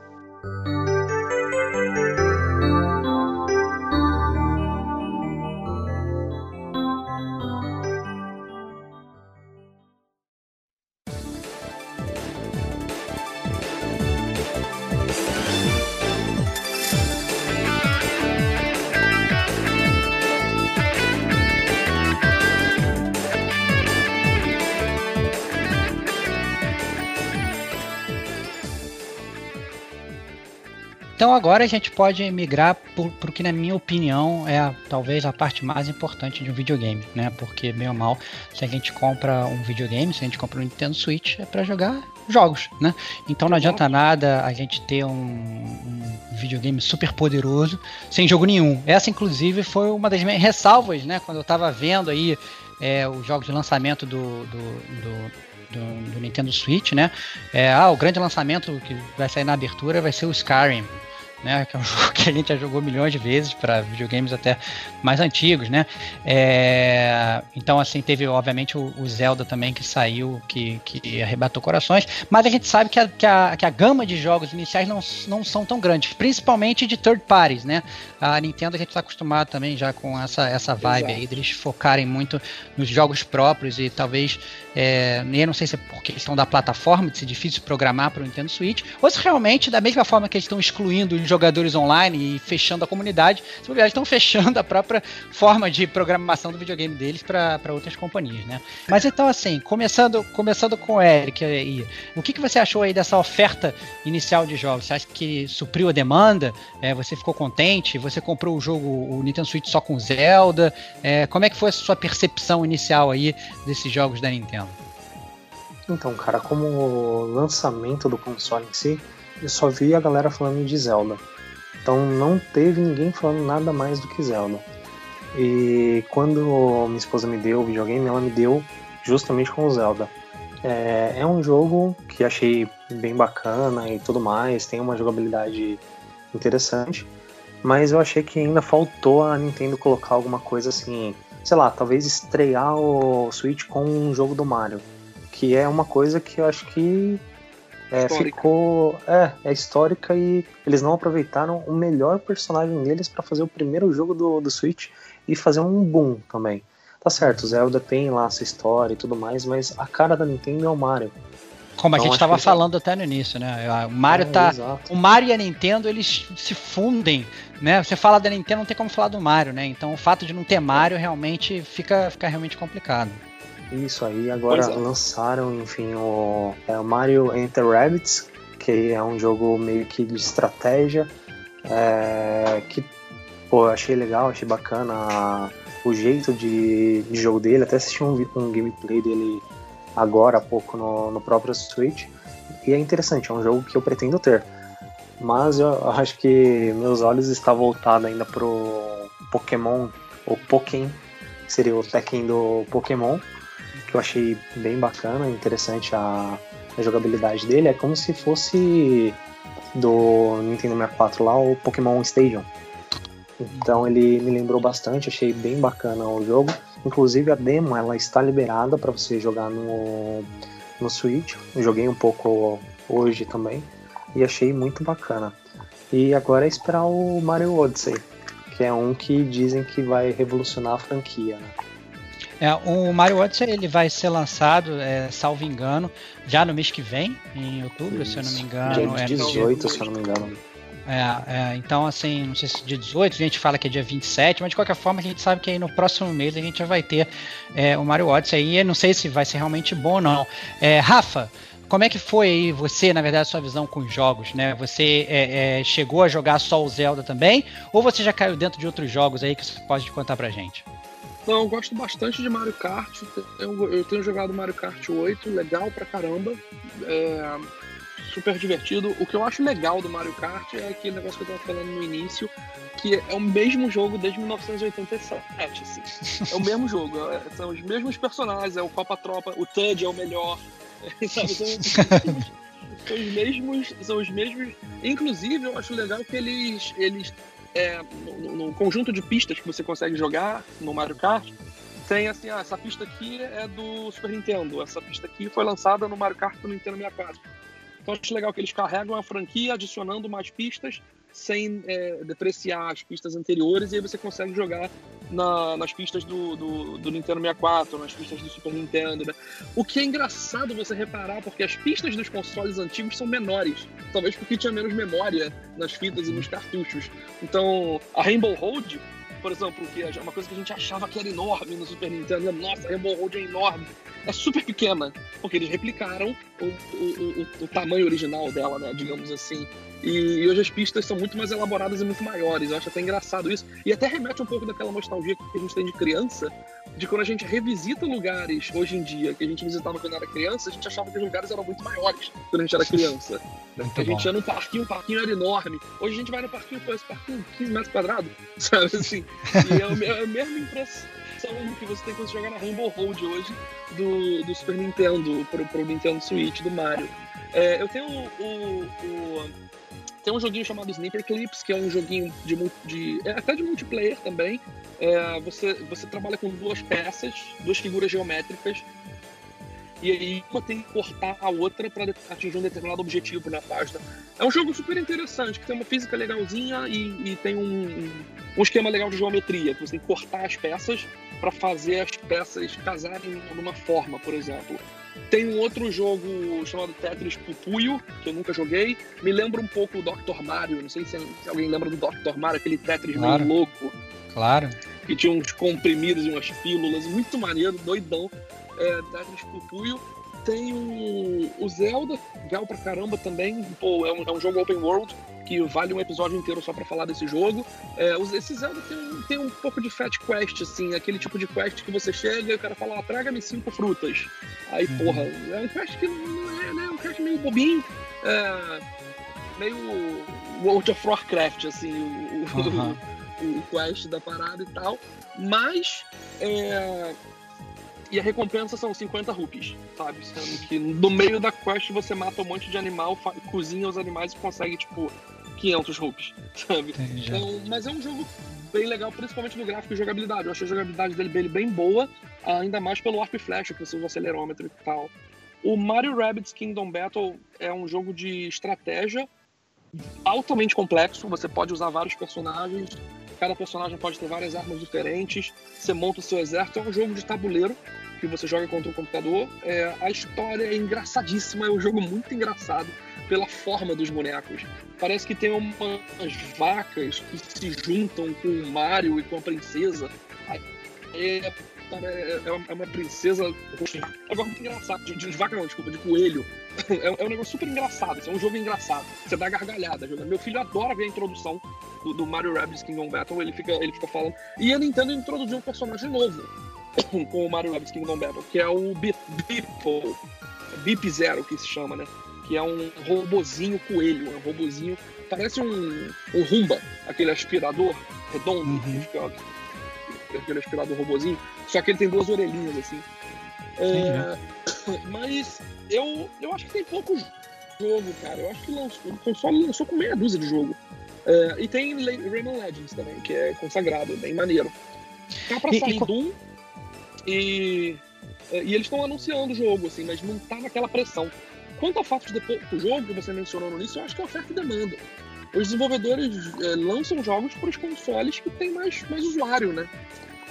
S1: Então agora a gente pode migrar para o que, na minha opinião, é a, talvez a parte mais importante de um videogame, né? Porque, meio mal, se a gente compra um videogame, se a gente compra um Nintendo Switch, é para jogar jogos, né? Então não adianta nada a gente ter um, um, videogame super poderoso sem jogo nenhum. Essa, inclusive, foi uma das minhas ressalvas, né? Quando eu estava vendo aí é, os jogos de lançamento do, do, do do, do, Nintendo Switch, né? É, ah, o grande lançamento que vai sair na abertura vai ser o Skyrim né? Que é um jogo que a gente já jogou milhões de vezes para videogames até mais antigos, né? É, então, assim, teve obviamente o, o, Zelda também que saiu, que, que arrebatou corações, mas a gente sabe que a, que a, que a gama de jogos iniciais não, não são tão grandes, principalmente de third parties, né? A Nintendo a gente está acostumado também já com essa, essa vibe Exato. aí, deles focarem muito nos jogos próprios e talvez é, eu não sei se é por questão da plataforma, de ser difícil programar para o Nintendo Switch, ou se realmente, da mesma forma que eles estão excluindo os jogadores online e fechando a comunidade, se verdade estão fechando a própria forma de programação do videogame deles para outras companhias, né? Mas então, assim, começando, começando com o Eric aí, o que, que você achou aí dessa oferta inicial de jogos? Você acha que supriu a demanda? É, você ficou contente? Você comprou o jogo, o Nintendo Switch só com Zelda? É, como é que foi a sua percepção inicial aí desses jogos da Nintendo?
S3: Então, cara, como lançamento do console em si, eu só vi a galera falando de Zelda. Então não teve ninguém falando nada mais do que Zelda. E quando minha esposa me deu o videogame, ela me deu justamente com o Zelda. É, é, um jogo que achei bem bacana e tudo mais, tem uma jogabilidade interessante, mas eu achei que ainda faltou a Nintendo colocar alguma coisa assim, sei lá, talvez estrear o Switch com um jogo do Mario, que é uma coisa que eu acho que é, ficou. É, é histórica e eles não aproveitaram o melhor personagem deles para fazer o primeiro jogo do, do Switch e fazer um boom também. Tá certo, Zelda tem lá essa história e tudo mais, mas a cara da Nintendo é o Mario.
S1: Como então, a gente estava falando até no início, né? O Mario é, tá. Exato. O Mario e a Nintendo, eles se fundem, né? Você fala da Nintendo, não tem como falar do Mario, né? Então o fato de não ter Mario realmente fica, fica realmente complicado.
S3: Isso aí, agora é. lançaram, enfim, o, é, o Mario Enter Rabbits, que é um jogo meio que de estratégia, é, que, pô, eu achei legal, achei bacana o jeito de, de jogo dele, até assisti um, um gameplay dele agora há pouco no, no próprio Switch, e é interessante, é um jogo que eu pretendo ter. Mas eu acho que meus olhos estão voltados ainda pro Pokémon, ou Pokémon, que seria o Tekken do Pokémon, que eu achei bem bacana, interessante a, a jogabilidade dele. É como se fosse do Nintendo 64 lá, o Pokémon Stadium. Então ele me lembrou bastante, achei bem bacana o jogo. Inclusive a demo ela está liberada para você jogar no, no Switch. Eu joguei um pouco hoje também e achei muito bacana. E agora é esperar o Mario Odyssey, que é um que dizem que vai revolucionar a franquia. Né?
S1: É, o Mario Odyssey ele vai ser lançado, é, salvo engano, já no mês que vem, em outubro, Isso. se eu não me engano.
S3: Dia 18, é, se eu não me engano.
S1: É, é, então, assim, não sei se dia 18, a gente fala que é dia 27, mas de qualquer forma a gente sabe que aí no próximo mês a gente já vai ter é, o Mario Odyssey aí. não sei se vai ser realmente bom ou não. É, Rafa, como é que foi aí você, na verdade, a sua visão com os jogos, né? Você é, é, chegou a jogar só o Zelda também? Ou você já caiu dentro de outros jogos aí que você pode contar pra gente?
S4: Não, eu gosto bastante de Mario Kart. Eu, eu tenho jogado Mario Kart 8, legal pra caramba. É, super divertido. O que eu acho legal do Mario Kart é aquele negócio que eu tava falando no início, que é o mesmo jogo desde 1987, assim. É o mesmo jogo, é, são os mesmos personagens, é o Copa Tropa, o Toad é o melhor? São, são os mesmos, são os mesmos. Inclusive, eu acho legal que eles, eles é, no, no, conjunto de pistas que você consegue jogar no Mario Kart, tem assim, ah, essa pista aqui é do Super Nintendo, essa pista aqui foi lançada no Mario Kart do Nintendo 64. Então acho legal que eles carregam a franquia adicionando mais pistas sem é, depreciar as pistas anteriores, e aí você consegue jogar na, nas pistas do, do, do, Nintendo 64, nas pistas do Super Nintendo. Né? O que é engraçado você reparar, porque as pistas dos consoles antigos são menores, talvez porque tinha menos memória nas fitas e nos cartuchos. Então, a Rainbow Road por exemplo, que é uma coisa que a gente achava que era enorme no Super Nintendo. Nossa, Rainbow é enorme. É super pequena, porque eles replicaram o, o, o, o tamanho original dela, né, digamos assim. E, hoje as pistas são muito mais elaboradas e muito maiores. Eu acho até engraçado isso. E até remete um pouco daquela nostalgia que a gente tem de criança, de quando a gente revisita lugares hoje em dia, que a gente visitava quando era criança, a gente achava que os lugares eram muito maiores quando a gente era criança. Muito a gente ia num parquinho, o parquinho era enorme. Hoje a gente vai no parquinho, pô, esse parquinho 15 metros quadrados, sabe assim? E é, é a mesma impressão que você tem quando você joga na Rainbow Road hoje do, do Super Nintendo pro, pro Nintendo Switch, do Mario. É, eu tenho o, o, o tem um joguinho chamado Sniper Clips, que é um joguinho de, de é, até de multiplayer também. É, você, você trabalha com duas peças, duas figuras geométricas. E aí uma tem que cortar a outra para atingir um determinado objetivo na página. É um jogo super interessante, que tem uma física legalzinha e, e tem um, um, esquema legal de geometria, que você tem que cortar as peças para fazer as peças casarem numa forma, por exemplo. Tem um outro jogo chamado Tetris Pupuyo, que eu nunca joguei. Me lembra um pouco o Dr. Mario. Não sei se, alguém lembra do Dr. Mario, aquele Tetris claro. meio louco.
S1: Claro.
S4: Que tinha uns comprimidos e umas pílulas. Muito maneiro, doidão. É, Tetris Pupuyo. Tem o, o Zelda, legal pra caramba também. Pô, é um, é um jogo open world que vale um episódio inteiro só para falar desse jogo. É, esse Zelda tem, tem, um pouco de fat quest, assim, aquele tipo de quest que você chega e o cara fala, ah, traga-me cinco frutas. Aí, uhum. porra, é um quest que não é, né? É um quest meio bobinho, é, meio World of Warcraft, assim, o, uhum. o, o, quest da parada e tal. Mas é, e a recompensa são 50 rupees, sabe? Sendo que no meio da quest você mata um monte de animal, cozinha os animais e consegue, tipo, 500 rupees, sabe? Então, mas é um jogo bem legal, principalmente no gráfico e jogabilidade. Eu achei a jogabilidade dele bem boa, ainda mais pelo arco e flecha, que você usa o acelerômetro e tal. O Mario Rabbids Kingdom Battle é um jogo de estratégia altamente complexo. Você pode usar vários personagens, cada personagem pode ter várias armas diferentes. Você monta o seu exército. É um jogo de tabuleiro que você joga contra o computador. É, a história é engraçadíssima, é um jogo muito engraçado pela forma dos bonecos. Parece que tem umas vacas que se juntam com o Mario e com a princesa. É, é, é uma princesa. É um muito engraçado. De, de, vaca não, desculpa, de coelho. É, é, um negócio super engraçado. é um jogo engraçado. Você dá gargalhada. Meu filho adora ver a introdução do, Mario Rabbids Kingdom Battle. Ele fica, ele fica falando. E a Nintendo introduziu um personagem novo com o Mario Rabbids Kingdom Battle, que é o Beeple. Beep Zero, que se chama, né? Que é um robozinho coelho, um robozinho. Parece um, um Rumba, aquele aspirador redondo, uhum. É aquele aspirador robozinho. Só que ele tem duas orelhinhas, assim. É, mas eu, eu acho que tem pouco jogo, cara. Eu acho que lançou, o console lançou com meia dúzia de jogo. É, e tem Rayman Legends também, que é consagrado, bem maneiro. Tá pra sair e, Doom e, e eles estão anunciando o jogo, assim, mas não tá naquela pressão. Quanto ao fato de depois o jogo que você mencionou no início, eu acho que é oferta e demanda. Os desenvolvedores é, lançam jogos para os consoles que tem mais, mais usuário, né?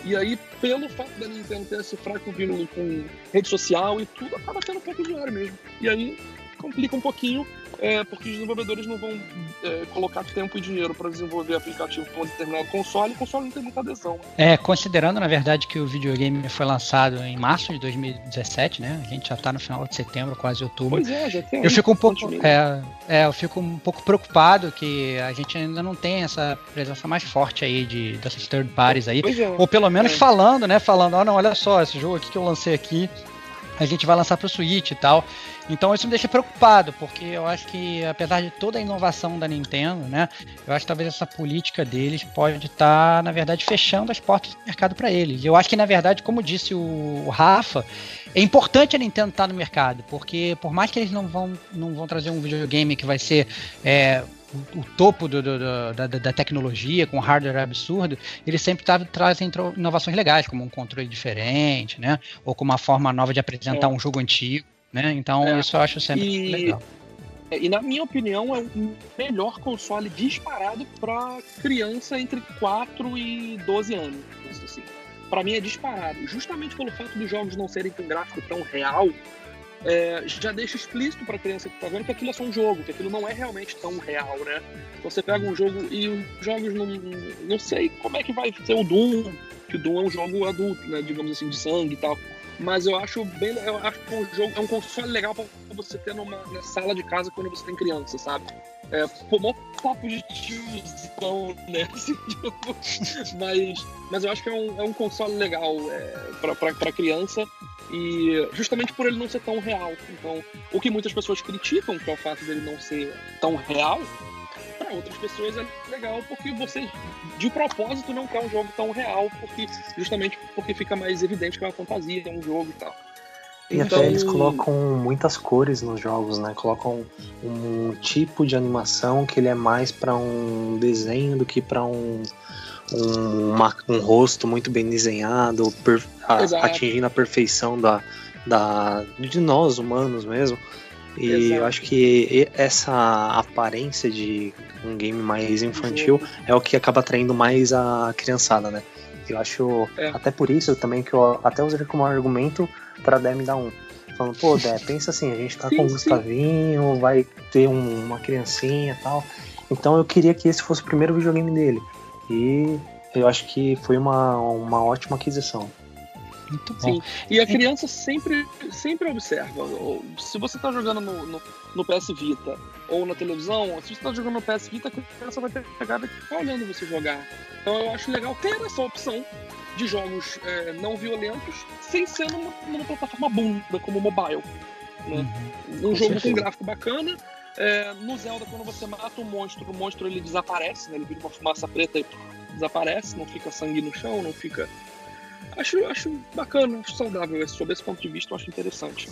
S4: E aí, pelo fato da Nintendo ter esse fraco vínculo com rede social e tudo, acaba tendo pouco usuário mesmo. E aí complica um pouquinho, é, porque os desenvolvedores não vão é, colocar tempo e dinheiro para desenvolver aplicativo para um determinado console, e o console não tem muita adesão.
S1: É, considerando na verdade que o videogame foi lançado em março de 2017, né? A gente já está no final de setembro, quase outubro.
S4: Pois é, já tem.
S1: Eu fico um pouco, é, é, eu fico um pouco preocupado que a gente ainda não tem essa presença mais forte aí de dessas third parties aí, é, ou pelo menos é. falando, né? Falando, ó, oh, não, olha só, esse jogo aqui que eu lancei aqui a gente vai lançar para o Switch e tal. Então isso me deixa preocupado, porque eu acho que apesar de toda a inovação da Nintendo, né, eu acho que talvez essa política deles pode estar, tá, na verdade, fechando as portas do mercado para eles. Eu acho que na verdade, como disse o Rafa, é importante a Nintendo estar tá no mercado, porque por mais que eles não vão, não vão trazer um videogame que vai ser é, o, topo do, do, do, da, da, tecnologia, com hardware absurdo, eles sempre tá, trazem inovações legais, como um controle diferente, né? Ou com uma forma nova de apresentar é. um jogo antigo, né? Então é. isso eu acho sempre e... legal.
S4: É, e na minha opinião é o melhor console disparado para criança entre 4 e 12 anos. Assim. Para mim é disparado. Justamente pelo fato dos jogos não serem com gráfico tão real, é, já deixa explícito para a criança que está vendo que aquilo é só um jogo, que aquilo não é realmente tão real, né? Você pega um jogo e os jogos não, não sei como é que vai ser o Doom, que o Doom é um jogo adulto, né? Digamos assim, de sangue e tal. Mas eu acho bem, eu acho que um jogo, é um console legal para você ter numa sala de casa quando você tem criança, sabe? É, pô, papo de tiozão, né? Assim, tipo, mas, mas eu acho que é um, é um console legal é, para criança e justamente por ele não ser tão real. Então, o que muitas pessoas criticam, que é o fato dele não ser tão real, para outras pessoas é legal porque você, de propósito, não quer um jogo tão real, porque justamente porque fica mais evidente que é uma fantasia, é um jogo e tal.
S3: E então... até eles colocam muitas cores nos jogos, né? Colocam um tipo de animação que ele é mais para um desenho do que para um, um, uma, um rosto muito bem desenhado, per, a, atingindo a perfeição da, da, de nós humanos mesmo. E Exato. eu acho que essa aparência de um game mais infantil é o que acaba atraindo mais a criançada, né? Eu acho, é. até por isso também que eu até usei como argumento para Dé me dar um. Falando, pô, Dé, pensa assim, a gente tá sim, com o Gustavinho, sim. vai ter um, uma criancinha e tal. Então eu queria que esse fosse o primeiro videogame dele. E eu acho que foi uma, uma ótima aquisição.
S4: Muito bom. Sim. E a criança sempre, sempre observa. Se você está jogando no, no, no, PS Vita ou na televisão, se você está jogando no PS Vita, a criança vai ter pegada que ficar olhando você jogar. Então eu acho legal ter essa opção de jogos é, não violentos sem ser numa, numa plataforma bunda como o mobile. Né? Uhum. Um jogo com gráfico bacana. É, no Zelda, quando você mata um monstro, o monstro ele desaparece, né? ele vira uma fumaça preta e desaparece, não fica sangue no chão, não fica acho, acho bacana, acho saudável. Sob esse ponto de vista, eu acho interessante.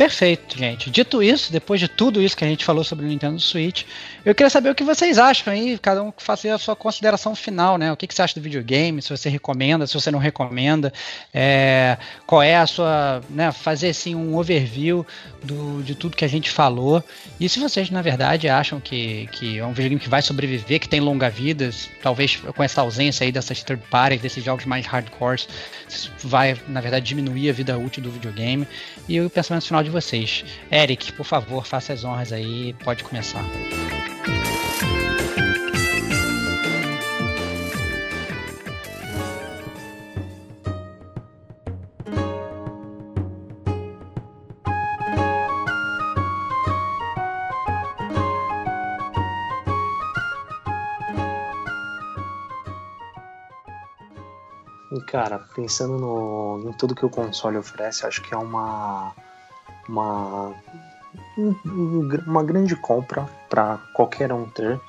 S1: Perfeito, gente. Dito isso, depois de tudo isso que a gente falou sobre o Nintendo Switch, eu queria saber o que vocês acham aí, cada um faça a sua consideração final, né? O que, que você acha do videogame, se você recomenda, se você não recomenda, é, qual é a sua, né, fazer assim um overview do, de tudo que a gente falou. E se vocês, na verdade, acham que, que é um videogame que vai sobreviver, que tem longa vida, talvez com essa ausência aí dessas third parties, desses jogos mais hardcore, vai, na verdade, diminuir a vida útil do videogame. E o pensamento final de de vocês. Eric, por favor, faça as honras aí, pode começar.
S3: Cara, pensando no, em tudo que o console oferece, acho que é uma uma, uma grande compra para qualquer um ter.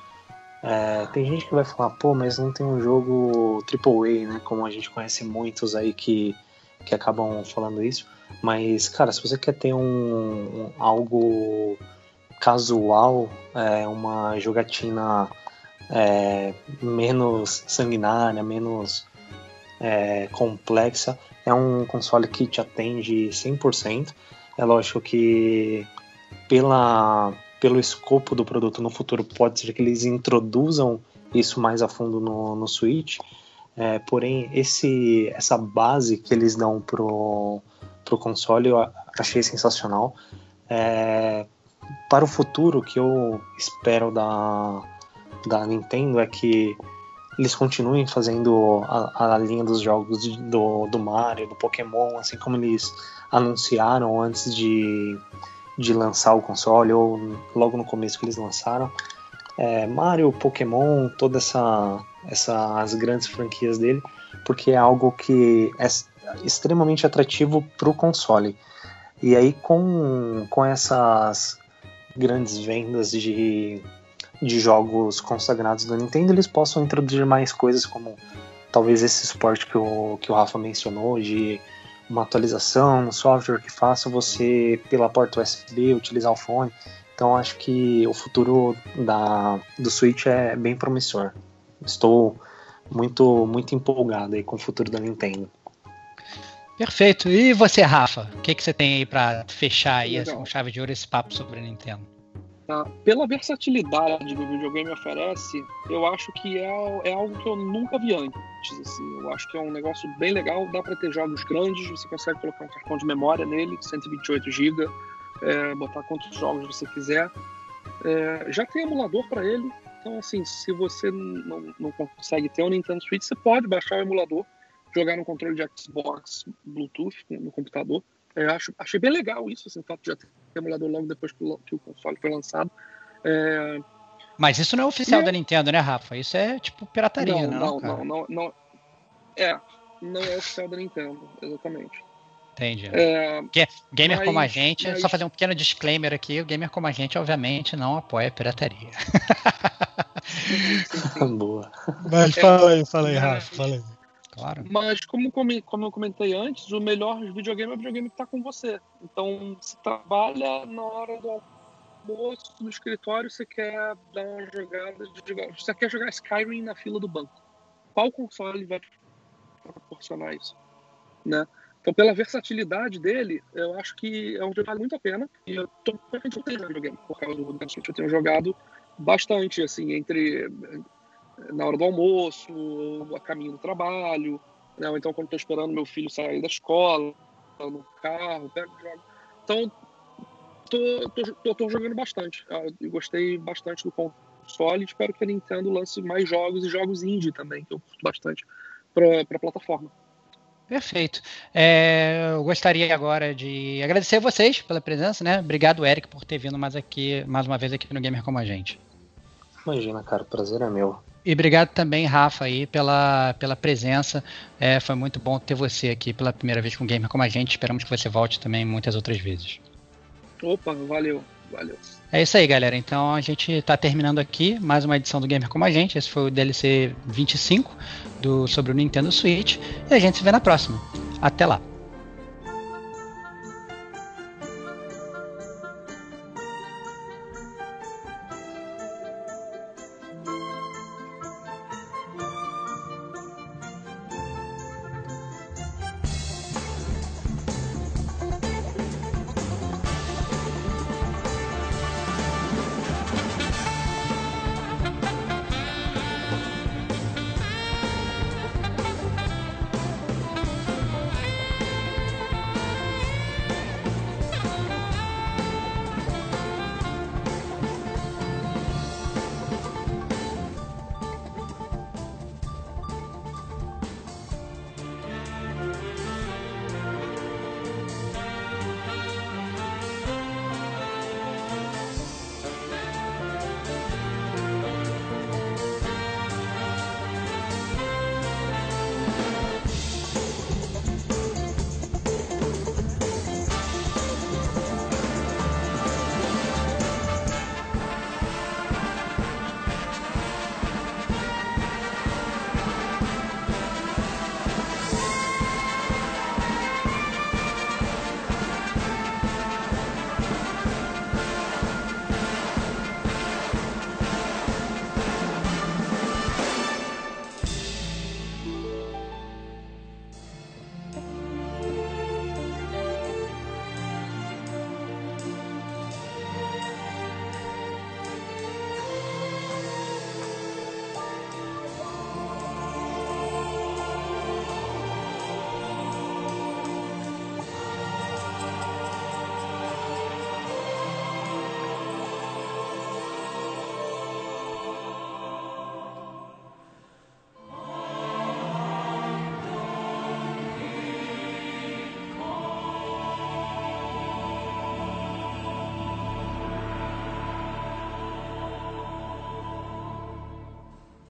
S3: É, tem gente que vai falar, pô, mas não tem um jogo AAA, né? Como a gente conhece muitos aí que, que acabam falando isso. Mas, cara, se você quer ter um, um algo casual, é, uma jogatina é, menos sanguinária, menos é, complexa, é um console que te atende 100%. É lógico que pela, pelo escopo do produto no futuro pode ser que eles introduzam isso mais a fundo no, no Switch. É, porém, esse, essa base que eles dão pro, pro console eu achei sensacional. É, para o futuro, o que eu espero da, da Nintendo é que eles continuem fazendo a, a linha dos jogos do, do Mario, do Pokémon, assim como eles anunciaram antes de, de lançar o console, ou logo no começo que eles lançaram. É, Mario, Pokémon, todas essa, essas grandes franquias dele, porque é algo que é extremamente atrativo para o console. E aí, com, com essas grandes vendas de, de jogos consagrados da Nintendo, eles possam introduzir mais coisas como talvez esse suporte que o, que o Rafa mencionou, de uma atualização, um software que faça você, pela porta USB, utilizar o fone. Então acho que o futuro da, do Switch é bem promissor. Estou muito, muito empolgado aí com o futuro da Nintendo.
S1: Perfeito. E você, Rafa? O que, que você tem aí para fechar aí com chave de ouro esse papo sobre a Nintendo?
S4: Tá? Pela versatilidade que o videogame oferece, eu acho que é, é algo que eu nunca vi antes. Assim. Eu acho que é um negócio bem legal. Dá para ter jogos grandes, você consegue colocar um cartão de memória nele, 128 GB, é, botar quantos jogos você quiser. É, já tem emulador para ele, então assim, se você não, não consegue ter um Nintendo Switch, você pode baixar o emulador, jogar no controle de Xbox Bluetooth no computador. É, acho, achei bem legal isso, assim, o fato de já ter emulador logo depois que o, que o console foi lançado. É...
S1: Mas isso não é oficial é... da Nintendo, né, Rafa? Isso é tipo pirataria,
S4: não,
S1: né?
S4: Não, não, não, não, É, não é oficial da Nintendo, exatamente.
S1: Entendi. É, gamer mas, como a gente, mas... só fazer um pequeno disclaimer aqui, o gamer como a gente, obviamente, não apoia a pirataria.
S3: Boa.
S1: Mas fala aí, fala aí, Rafa, fala aí.
S4: Claro. Mas como, como eu comentei antes, o melhor videogame é o videogame que está com você. Então, se trabalha na hora do almoço, no escritório, você quer dar uma jogada de Você quer jogar Skyrim na fila do banco. Qual console vai proporcionar isso? Né? Então, pela versatilidade dele, eu acho que é um jogo que vale muito a pena. E eu tô surpreso no videogame, por causa do Nintendo Switch. Eu tenho jogado bastante, assim, entre na hora do almoço, a caminho do trabalho, né? ou então quando estou esperando meu filho sair da escola, no carro, pego jogo. Então, tô, tô, tô, tô jogando bastante. Eu gostei bastante do console. Espero que a Nintendo lance mais jogos e jogos indie também, que eu curto bastante, para a plataforma.
S1: Perfeito. É, eu gostaria agora de agradecer a vocês pela presença, né? Obrigado, Eric, por ter vindo mais aqui, mais uma vez aqui no Gamer como a gente.
S3: Imagina, cara, o prazer é meu.
S1: E obrigado também, Rafa, aí, pela, pela presença. É, foi muito bom ter você aqui pela primeira vez com o Gamer como a gente. Esperamos que você volte também muitas outras vezes.
S4: Opa, valeu, valeu.
S1: É isso aí, galera. Então a gente está terminando aqui mais uma edição do Gamer como a gente. Esse foi o DLC 25 do, sobre o Nintendo Switch. E a gente se vê na próxima. Até lá.